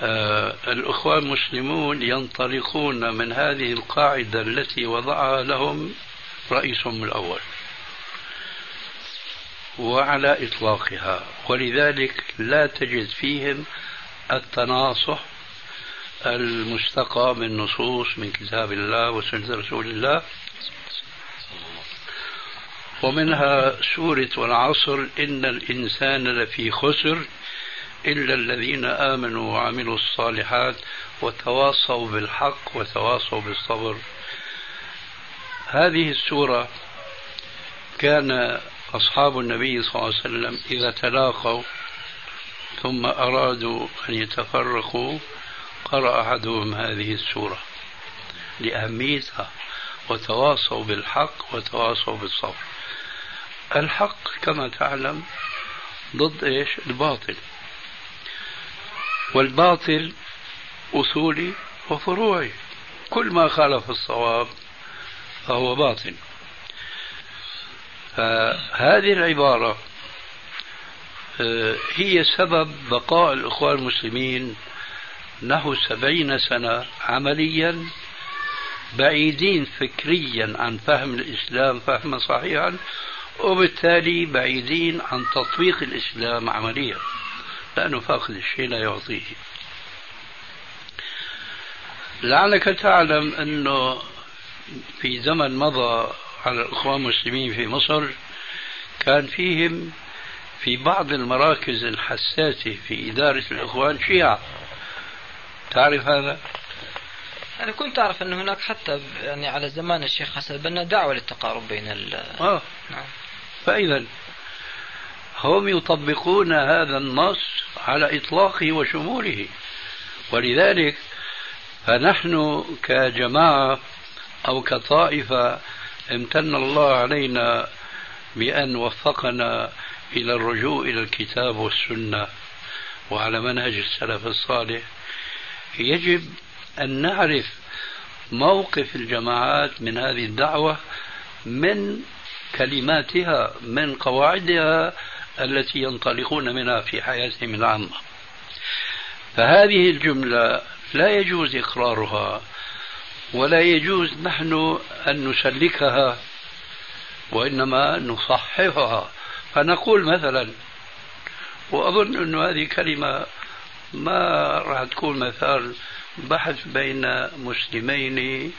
آه الأخوان المسلمون ينطلقون من هذه القاعدة التي وضعها لهم رئيسهم الأول وعلى إطلاقها ولذلك لا تجد فيهم التناصح المستقى من نصوص من كتاب الله وسنة رسول الله ومنها سورة والعصر إن الإنسان لفي خسر إلا الذين آمنوا وعملوا الصالحات وتواصوا بالحق وتواصوا بالصبر. هذه السورة كان أصحاب النبي صلى الله عليه وسلم إذا تلاقوا ثم أرادوا أن يتفرقوا قرأ أحدهم هذه السورة لأهميتها وتواصوا بالحق وتواصوا بالصبر. الحق كما تعلم ضد إيش؟ الباطل. والباطل أصولي وفروعي. كل ما خالف الصواب فهو باطل. فهذه العبارة آه، هي سبب بقاء الإخوان المسلمين نحو سبعين سنة عمليا بعيدين فكريا عن فهم الإسلام فهما صحيحا وبالتالي بعيدين عن تطبيق الإسلام عمليا. لأنه فاقد الشيء لا يعطيه لعلك تعلم أنه في زمن مضى على الإخوان المسلمين في مصر كان فيهم في بعض المراكز الحساسة في إدارة الإخوان شيعة تعرف هذا؟ أنا كنت أعرف أن هناك حتى يعني على زمان الشيخ حسن البنا دعوة للتقارب بين ال آه. نعم. فإذا هم يطبقون هذا النص على إطلاقه وشموله. ولذلك فنحن كجماعة أو كطائفة امتن الله علينا بأن وفقنا إلى الرجوع إلى الكتاب والسنة وعلى منهج السلف الصالح. يجب أن نعرف موقف الجماعات من هذه الدعوة من كلماتها من قواعدها التي ينطلقون منها في حياتهم العامة. فهذه الجملة لا يجوز إقرارها ولا يجوز نحن أن نسلكها وإنما نصححها. فنقول مثلا وأظن أن هذه كلمة ما راح تكون مثال بحث بين مسلمين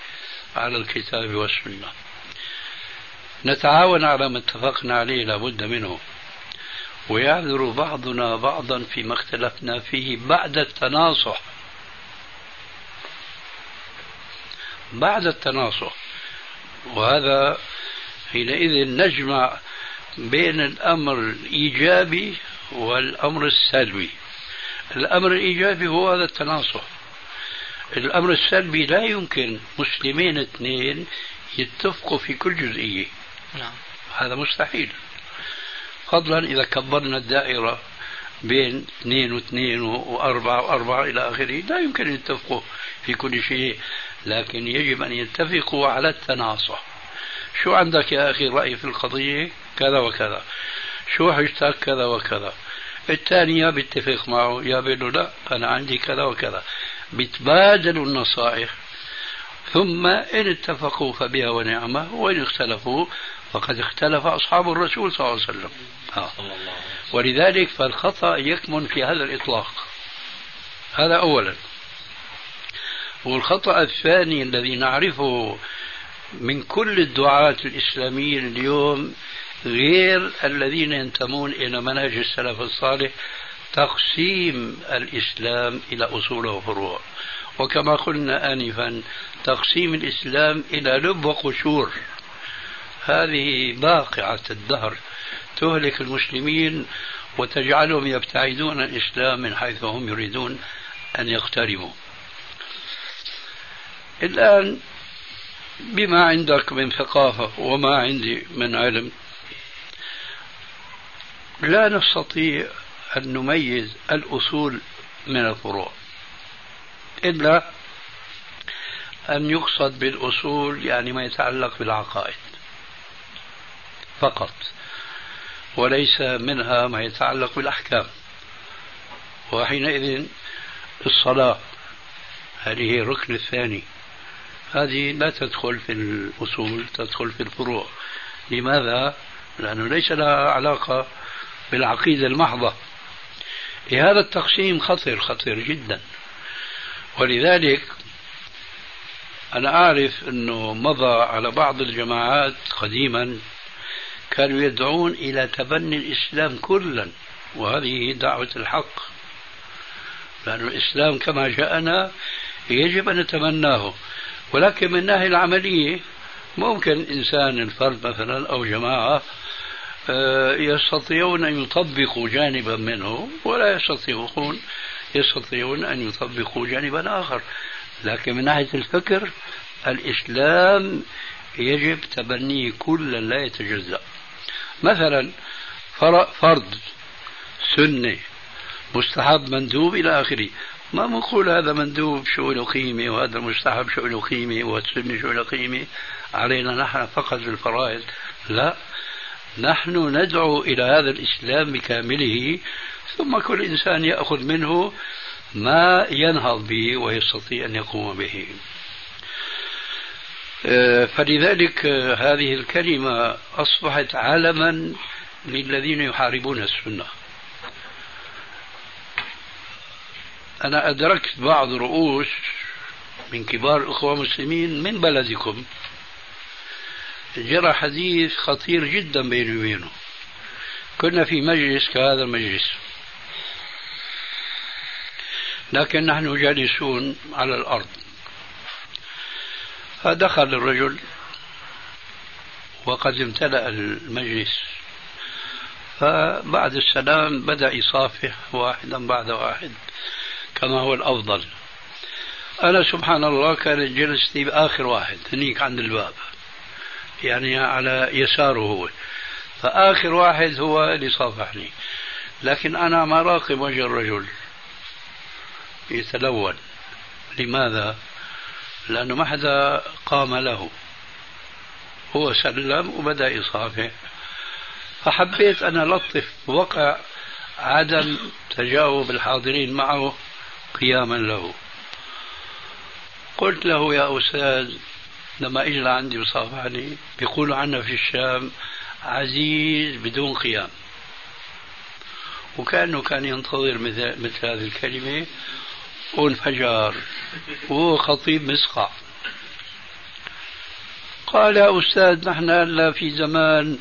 على الكتاب والسنة. نتعاون على ما اتفقنا عليه لابد منه. ويعذر بعضنا بعضا فيما اختلفنا فيه بعد التناصح. بعد التناصح. وهذا حينئذ نجمع بين الأمر الإيجابي والأمر السلبي. الأمر الإيجابي هو هذا التناصح. الأمر السلبي لا يمكن مسلمين اثنين يتفقوا في كل جزئية. نعم. هذا مستحيل. فضلا إذا كبرنا الدائرة بين اثنين واثنين وأربعة وأربعة إلى آخره لا يمكن أن يتفقوا في كل شيء لكن يجب أن يتفقوا على التناصح. شو عندك يا أخي رأي في القضية؟ كذا وكذا. شو حجتك؟ كذا وكذا. الثاني يا بيتفق معه يا بيقول لا أنا عندي كذا وكذا. بيتبادلوا النصائح. ثم إن اتفقوا فبها ونعمة وإن اختلفوا فقد اختلف أصحاب الرسول صلى الله عليه وسلم. آه. ولذلك فالخطأ يكمن في هذا الإطلاق. هذا أولا. والخطأ الثاني الذي نعرفه من كل الدعاة الإسلاميين اليوم غير الذين ينتمون إلى منهج السلف الصالح تقسيم الإسلام إلى أصول وفروع. وكما قلنا آنفا تقسيم الإسلام إلى لب وقشور. هذه باقعة الدهر تهلك المسلمين وتجعلهم يبتعدون الإسلام من حيث هم يريدون أن يقتربوا. الآن بما عندك من ثقافة وما عندي من علم لا نستطيع أن نميز الأصول من الفروع. إلا أن يقصد بالأصول يعني ما يتعلق بالعقائد. فقط وليس منها ما يتعلق بالأحكام. وحينئذ الصلاة هذه الركن الثاني. هذه لا تدخل في الأصول تدخل في الفروع. لماذا؟ لأنه ليس لها علاقة بالعقيدة المحضة. هذا التقسيم خطر خطير جدا. ولذلك أنا أعرف أنه مضى على بعض الجماعات قديما كانوا يدعون إلى تبني الإسلام كلا وهذه دعوة الحق. لأن الإسلام كما جاءنا يجب أن نتمناه ولكن من الناحية العملية ممكن إنسان الفرد مثلا أو جماعة آه، يستطيعون أن يطبقوا جانبا منه ولا يستطيعون يستطيعون أن يطبقوا جانبا آخر. لكن من ناحية الفكر الإسلام يجب تبنيه كلا لا يتجزأ. مثلا فرض سنة مستحب مندوب إلى آخره. ما بنقول هذا مندوب شو له قيمة وهذا مستحب شو له قيمة والسنة شو له قيمة علينا نحن فقط بالفرائض لا نحن ندعو إلى هذا الإسلام بكامله ثم كل إنسان يأخذ منه ما ينهض به ويستطيع أن يقوم به. فلذلك آه، هذه الكلمة أصبحت علما للذين يحاربون السنة. أنا أدركت بعض رؤوس من كبار الأخوة المسلمين من بلدكم. جرى حديث خطير جدا بيني وبينه. كنا في مجلس كهذا المجلس. لكن نحن جالسون على الأرض. فدخل الرجل وقد امتلأ المجلس. فبعد السلام بدأ يصافح واحدا بعد واحد كما هو الأفضل. أنا سبحان الله كانت جلستي بآخر واحد هنيك عند الباب يعني على يساره هو. فآخر واحد هو اللي صافحني. لكن أنا ما راقب وجه الرجل. يتلون. لماذا؟ لأنه ما حدا قام له. هو سلم وبدأ يصافح فحبيت أن ألطف وقع عدم تجاوب الحاضرين معه قياما له. قلت له يا أستاذ لما اجى عندي وصافحني بيقولوا عنا في الشام عزيز بدون قيام. وكأنه كان ينتظر مثل, مثل هذه الكلمة وانفجر وهو خطيب مسقع. قال يا أستاذ نحن هلا في زمان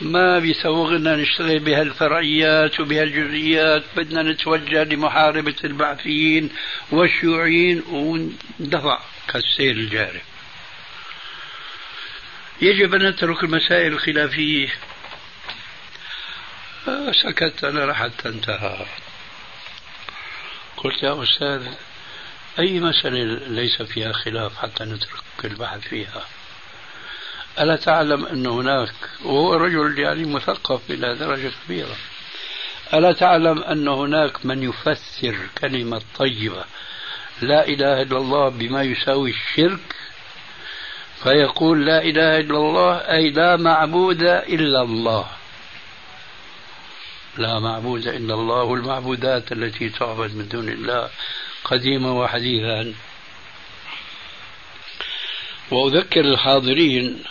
ما بيسوغنا نشتغل بهالفرعيات وبهالجزئيات بدنا نتوجه لمحاربة البعثيين والشيوعيين وندفع كالسيل الجاري. يجب أن نترك المسائل الخلافية. سكت أنا حتى أنتهى. قلت يا أستاذ أي مسألة ليس فيها خلاف حتى نترك البحث فيها؟ ألا تعلم أن هناك وهو رجل يعني مثقف إلى درجة كبيرة. ألا تعلم أن هناك من يفسر كلمة طيبة لا إله إلا الله بما يساوي الشرك؟ فيقول لا إله إلا الله أي لا معبود إلا الله. لا معبود إلا الله والمعبودات التي تعبد من دون الله قديما وحديثا وأذكر الحاضرين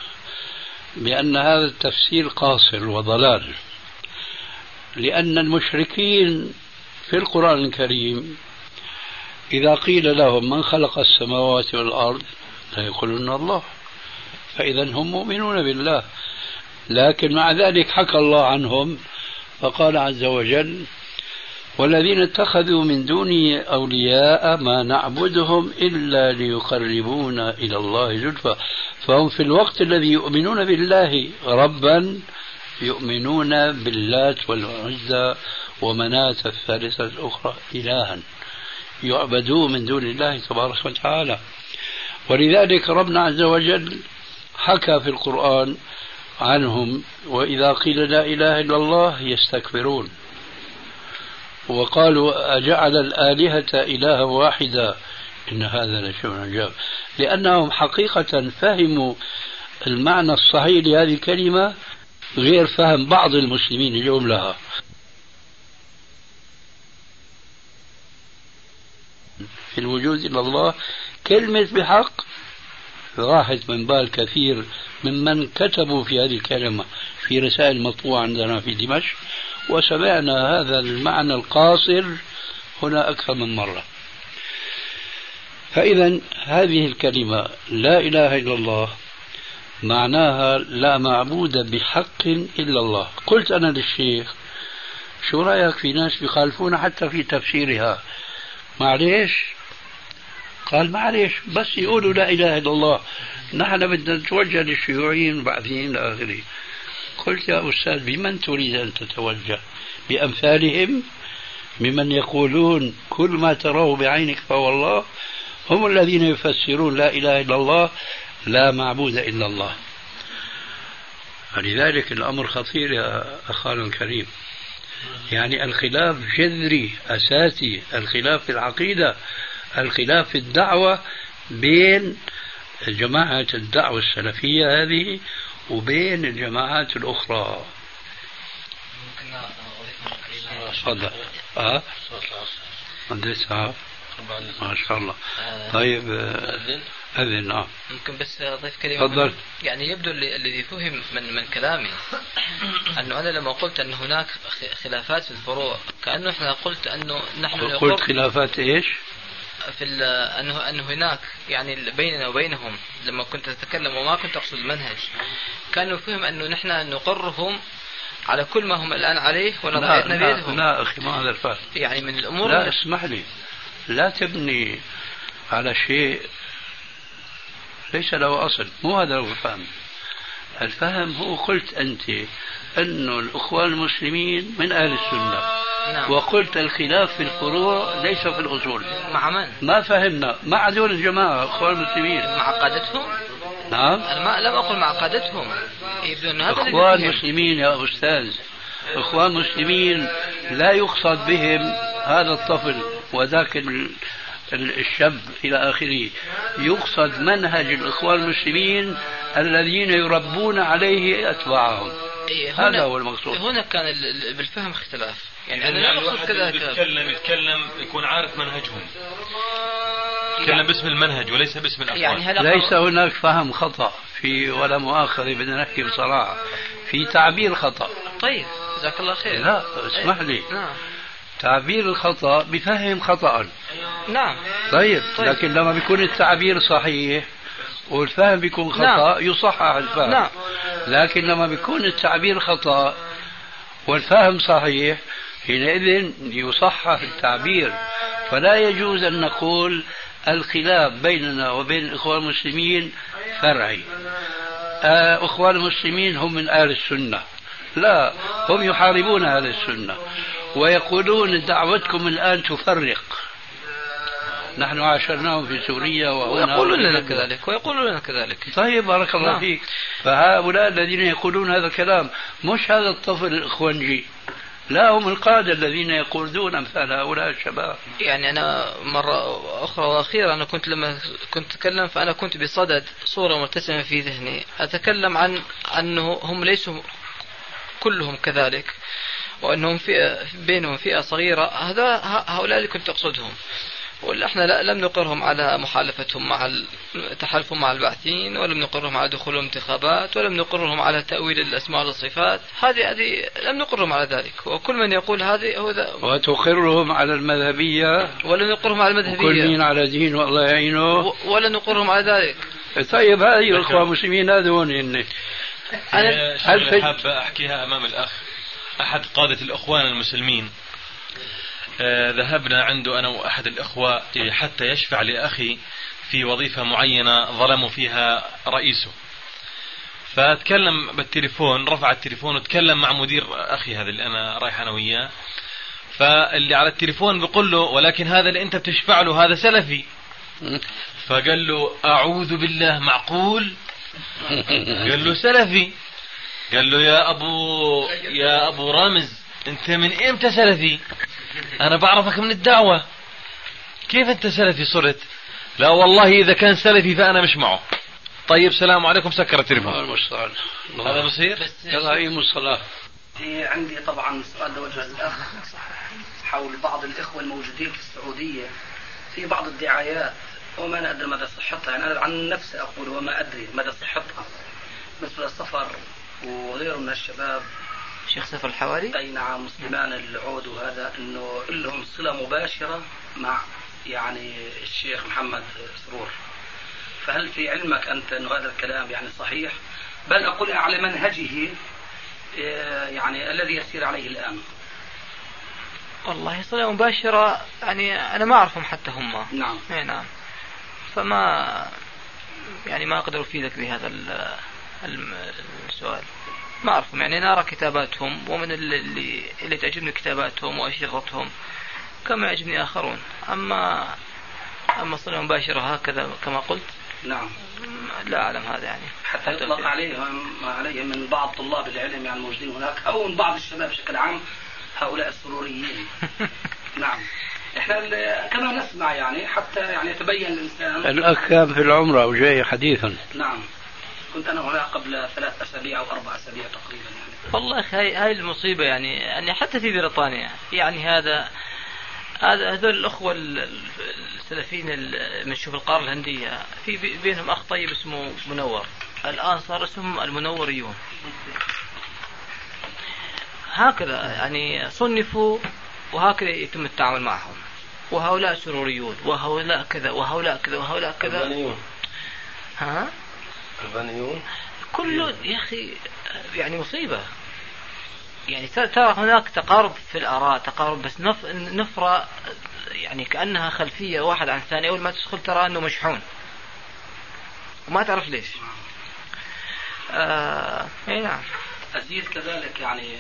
بأن هذا التفسير قاصر وضلال لأن المشركين في القرآن الكريم إذا قيل لهم من خلق السماوات والأرض لا يقولون الله. فإذا هم مؤمنون بالله لكن مع ذلك حكى الله عنهم فقال عز وجل والذين اتخذوا من دونه أولياء ما نعبدهم إلا ليقربونا إلى الله زلفى. فهم في الوقت الذي يؤمنون بالله ربا يؤمنون باللات والعزى ومناة الثالثة الأخرى إلها يعبدون من دون الله تبارك وتعالى. ولذلك ربنا عز وجل حكى في القرآن عنهم وإذا قيل لا إله إلا الله يستكبرون. وقالوا أجعل الآلهة إلها واحدا. إن هذا لشيء عجاب. لأنهم حقيقة فهموا المعنى الصحيح لهذه الكلمة غير فهم بعض المسلمين اليوم لها. في الوجود إلى الله كلمة بحق راحت من بال كثير ممن كتبوا في هذه الكلمة في رسائل مطبوعة عندنا في دمشق وسمعنا هذا المعنى القاصر هنا أكثر من مرة. فإذا هذه الكلمة لا إله إلا الله معناها لا معبود بحق إلا الله. قلت أنا للشيخ شو رأيك في ناس بيخالفون حتى في تفسيرها؟ معليش؟ قال معليش بس يقولوا لا إله إلا الله. نحن بدنا نتوجه للشيوعيين البعثيين إلى آخره قلت يا أستاذ بمن تريد أن تتوجه؟ بأمثالهم؟ ممن يقولون كل ما تراه بعينك فهو الله؟ هم الذين يفسرون لا إله إلا الله لا معبود إلا الله. فلذلك الأمر خطير يا أخانا الكريم. يعني الخلاف جذري أساسي. الخلاف في العقيدة. الخلاف في الدعوة بين جماعة الدعوة السلفية هذه وبين الجماعات الأخرى. تفضل. آه. مدرسة ما شاء الله. طيب أذن؟ أذن آه. ممكن بس أضيف كلمة تفضل. يعني يبدو الذي فهم من من كلامي أنه أنا لما قلت أن هناك خلافات في الفروع كأنه إحنا قلت أنه نحن قلت خلافات إيش؟ في انه أنه هناك يعني بيننا وبينهم لما كنت أتكلم وما كنت أقصد المنهج كانوا فهم أنه نحن نقرهم على كل ما هم الآن عليه ونضعنا لا, لا, لا أخي ما هذا الفهم يعني من الأمور لا اسمح لي. لا تبني على شيء ليس له أصل. مو هذا هو الفهم. الفهم هو قلت أنت انه الإخوان المسلمين من أهل السنة. نعم. وقلت الخلاف في الفروع ليس في الأصول. مع من؟ ما فهمنا. مع هذول الجماعة أخوان المسلمين. مع قادتهم؟ نعم. ما لم أقل مع قادتهم. يبدو أن هذا إخوان مسلمين يا أستاذ إخوان مسلمين لا يقصد بهم هذا الطفل وذاك الشاب إلى آخره. يقصد منهج الإخوان المسلمين الذين يربون عليه أتباعهم. إيه هذا هو المقصود. هنا كان بالفهم اختلاف. يعني أنا يعني الواحد كذا يتكلم يتكلم يكون عارف منهجهم. يتكلم يعني باسم المنهج وليس باسم الأخوان. يعني ليس هناك فهم خطأ في ولا مؤاخذة بدنا نحكي بصراحة. في تعبير خطأ. طيب جزاك الله خير. لا اسمح لي. نعم. تعبير الخطأ بفهم خطأ. نعم. طيب, طيب. لكن لما بيكون التعبير صحيح والفهم بيكون خطأ نعم. يصحح الفهم. نعم. لكن لما بيكون التعبير خطأ والفهم صحيح حينئذ يصحح التعبير. فلا يجوز أن نقول الخلاف بيننا وبين الإخوان المسلمين فرعي. آه، إخوان المسلمين هم من أهل السنة. لا هم يحاربون أهل السنة. ويقولون دعوتكم الآن تفرق. نحن عاشرناهم في سوريا ويقولون لنا كذلك ويقولون لنا كذلك. طيب بارك الله نعم. فيك. فهؤلاء الذين يقولون هذا الكلام مش هذا الطفل الإخوانجي لا هم القادة الذين يقودون أمثال هؤلاء الشباب. يعني أنا مرة أخرى وأخيرة أنا كنت لما كنت أتكلم فأنا كنت بصدد صورة مرتسمة في ذهني. أتكلم عن أنه هم ليسوا كلهم كذلك. وأنهم فئة بينهم فئة صغيرة. هذا هؤلاء اللي كنت أقصدهم ولا إحنا لا لم نقرهم على مخالفتهم مع تحالفهم مع البعثين ولم نقرهم على دخول الانتخابات ولم نقرهم على تأويل الأسماء والصفات. هذه هذه لم نقرهم على ذلك. وكل من يقول هذه هو ذا وتقرهم على المذهبية. ولا نقرهم على المذهبية. كل مين على دين والله يعينه. ولا نقرهم على ذلك. طيب هذه الأخوة المسلمين هذول هن أنا هل حاب أحكيها أمام الأخ. أحد قادة الأخوان المسلمين. آه، ذهبنا عنده أنا وأحد الإخوة حتى يشفع لأخي في وظيفة معينة ظلموا فيها رئيسه. فتكلم بالتليفون رفع التليفون وتكلم مع مدير أخي هذا اللي أنا رايح أنا وياه. فاللي على التليفون بيقول له ولكن هذا اللي أنت بتشفع له هذا سلفي. فقال له أعوذ بالله معقول؟ قال له سلفي. قال له يا أبو يا أبو رامز أنت من إمتى سلفي؟ أنا بعرفك من الدعوة. كيف أنت سلفي صرت؟ لا والله إذا كان سلفي فأنا مش معه. طيب سلام عليكم سكر التليفون. المستعان. هذا بصير؟ يلا أي الصلاة. عندي طبعا سؤال لوجه الأخ. حول بعض الإخوة الموجودين في السعودية في بعض الدعايات وما أنا أدري مدى صحتها. يعني أنا عن نفسي أقول وما أدري مدى صحتها. مثل السفر وغيره من الشباب شيخ سفر الحواري؟ أي نعم مسلمان العود وهذا إنه لهم صلة مباشرة مع يعني الشيخ محمد سرور. فهل في علمك أنت إنه هذا الكلام يعني صحيح؟ بل أقول على منهجه آه، يعني الذي يسير عليه الآن. والله صلة مباشرة يعني أنا ما أعرفهم حتى هم. نعم. أي نعم. فما يعني ما أقدر أفيدك بهذا السؤال. ما أعرفهم. يعني نرى كتاباتهم ومن اللي, اللي تعجبني كتاباتهم وأشرطتهم كما يعجبني آخرون. أما أما صلة مباشرة هكذا كما قلت. نعم. لا أعلم هذا يعني. حتى يطلق عليهم عليهم من بعض طلاب العلم يعني الموجودين هناك أو من بعض الشباب بشكل عام هؤلاء السروريين. (laughs) نعم. إحنا كما نسمع يعني حتى يعني يتبين الإنسان. الاخ كان في العمره وجاي حديثا. نعم. كنت أنا هنا قبل ثلاث أسابيع أو أربع أسابيع تقريبا يعني. والله هاي هاي المصيبة يعني يعني حتى في بريطانيا يعني هذا هذا هذول الأخوة السلفيين من شوف القارة الهندية في بينهم أخ طيب اسمه منور الآن صار اسمهم المنوريون. هكذا يعني صنفوا وهكذا يتم التعامل معهم. وهؤلاء سروريون وهؤلاء كذا وهؤلاء كذا وهؤلاء كذا. ها؟ البانيون كله يا أخي يعني مصيبة. يعني ترى هناك تقارب في الآراء تقارب بس نف... نفرة يعني كأنها خلفية واحد عن الثاني أول ما تدخل ترى أنه مشحون. وما تعرف ليش. آه... أي نعم. أزيد كذلك يعني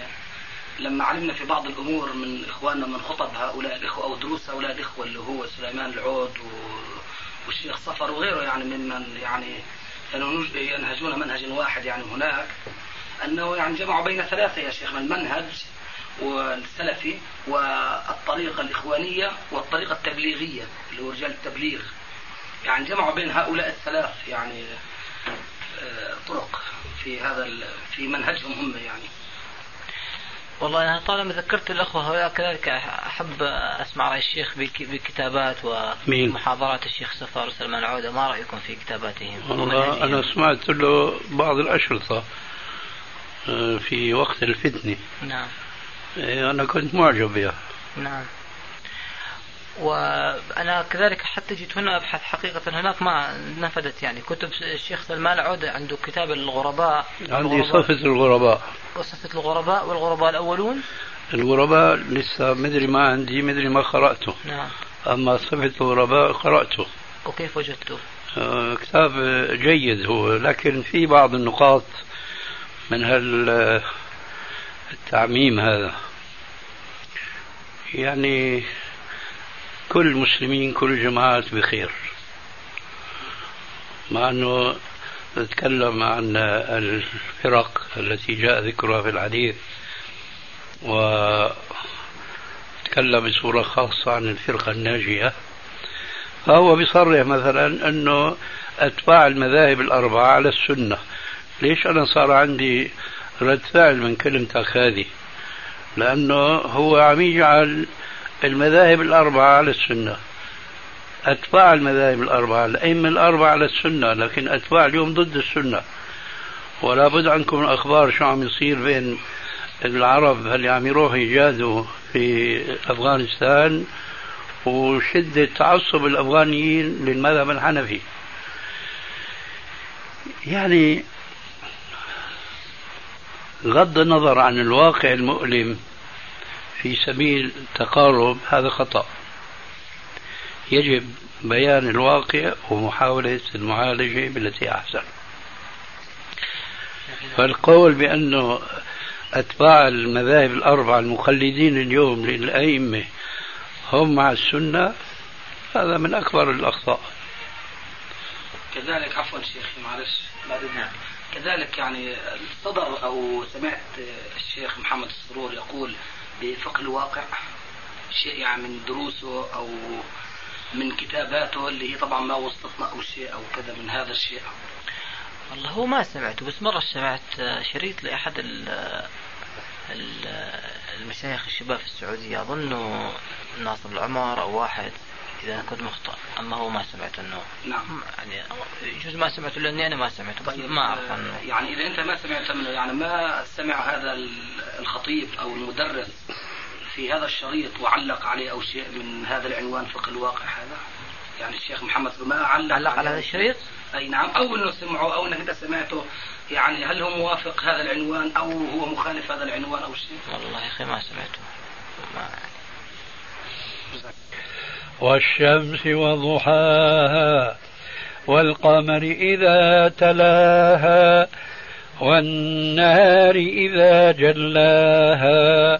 لما علمنا في بعض الأمور من إخواننا من خطب هؤلاء الإخوة أو دروس هؤلاء الإخوة اللي هو سليمان العود والشيخ صفر وغيره يعني ممن يعني كانوا ينهجون منهج واحد يعني هناك أنه يعني جمعوا بين ثلاثة يا شيخنا المنهج والسلفي والطريقة الإخوانية والطريقة التبليغية اللي هو رجال التبليغ. يعني جمعوا بين هؤلاء الثلاث يعني آه، طرق في هذا في منهجهم هم يعني. والله أنا طالما ذكرت الأخوة هؤلاء كذلك أحب أسمع رأي الشيخ بكتابات ومحاضرات الشيخ سفار وسلمان عودة ما رأيكم في كتاباتهم؟ والله أنا سمعت له بعض الأشرطة آه، في وقت الفتنة. نعم. إيه، أنا كنت معجب بها. نعم. وأنا كذلك حتى جيت هنا أبحث حقيقة. هناك ما نفذت يعني. كتب الشيخ سلمان العودة عنده كتاب الغرباء. عندي صفة الغرباء. وصفة الغرباء والغرباء الأولون. الغرباء لسه مدري ما عندي مدري ما قرأته. نعم. أما صفة الغرباء قرأته. وكيف وجدته؟ آه كتاب جيد هو. لكن في بعض النقاط من هال التعميم هذا. يعني كل المسلمين كل الجماعات بخير. مع أنه نتكلم عن الفرق التي جاء ذكرها في الحديث وتكلم بصورة خاصة عن الفرقة الناجية. فهو بيصرح مثلا أنه أتباع المذاهب الأربعة على السنة. ليش أنا صار عندي رد فعل من كلمتك هذه لأنه هو عم يجعل المذاهب الأربعة على السنة. أتباع المذاهب الأربعة الأئمة الأربعة على السنة لكن أتباع اليوم ضد السنة. ولا بد عندكم الأخبار شو عم يصير بين العرب اللي عم يروحوا يجادوا في أفغانستان وشدة تعصب الأفغانيين للمذهب الحنفي. يعني غض النظر عن الواقع المؤلم. في سبيل التقارب هذا خطأ. يجب بيان الواقع ومحاولة المعالجة بالتي أحسن. فالقول بأنه أتباع المذاهب الأربعة المخلدين اليوم للأئمة هم مع السنة هذا من أكبر الأخطاء. كذلك عفوا شيخي معلش بعد كذلك يعني صدر أو سمعت الشيخ محمد السرور يقول بفقه الواقع شيء يعني من دروسه أو من كتاباته اللي هي طبعا ما وصلتنا أو شيء أو كذا من هذا الشيء. والله هو ما سمعته بس مرة سمعت شريط لأحد المشايخ الشباب في السعودية. أظنه ناصر العمر أو واحد إذا كنت مخطئ. أما هو ما سمعت أنه. نعم. يعني يجوز ما سمعته لأني أنا ما سمعته بس طيب ما أعرف عنه. يعني إذا أنت ما سمعت منه يعني ما سمع هذا الخطيب أو المدرس في هذا الشريط وعلق عليه أو شيء من هذا العنوان فقه الواقع هذا؟ يعني الشيخ محمد ما علق, علق على هذا الشريط؟ أي نعم. أو أنه سمعه أو أنك أنت سمعته يعني هل هو موافق هذا العنوان أو هو مخالف هذا العنوان أو شيء؟ والله يا أخي ما سمعته. ما والشمس وضحاها والقمر إذا تلاها والنهار إذا جلاها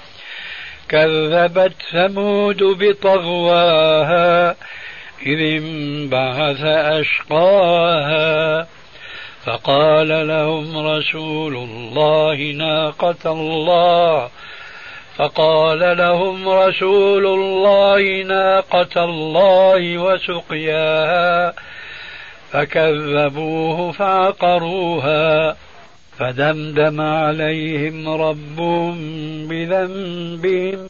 كذبت ثمود بطغواها إذ انبعث أشقاها فقال لهم رسول الله ناقة الله فقال لهم رسول الله ناقة الله وسقياها فكذبوه فعقروها فدمدم عليهم ربهم بذنبهم.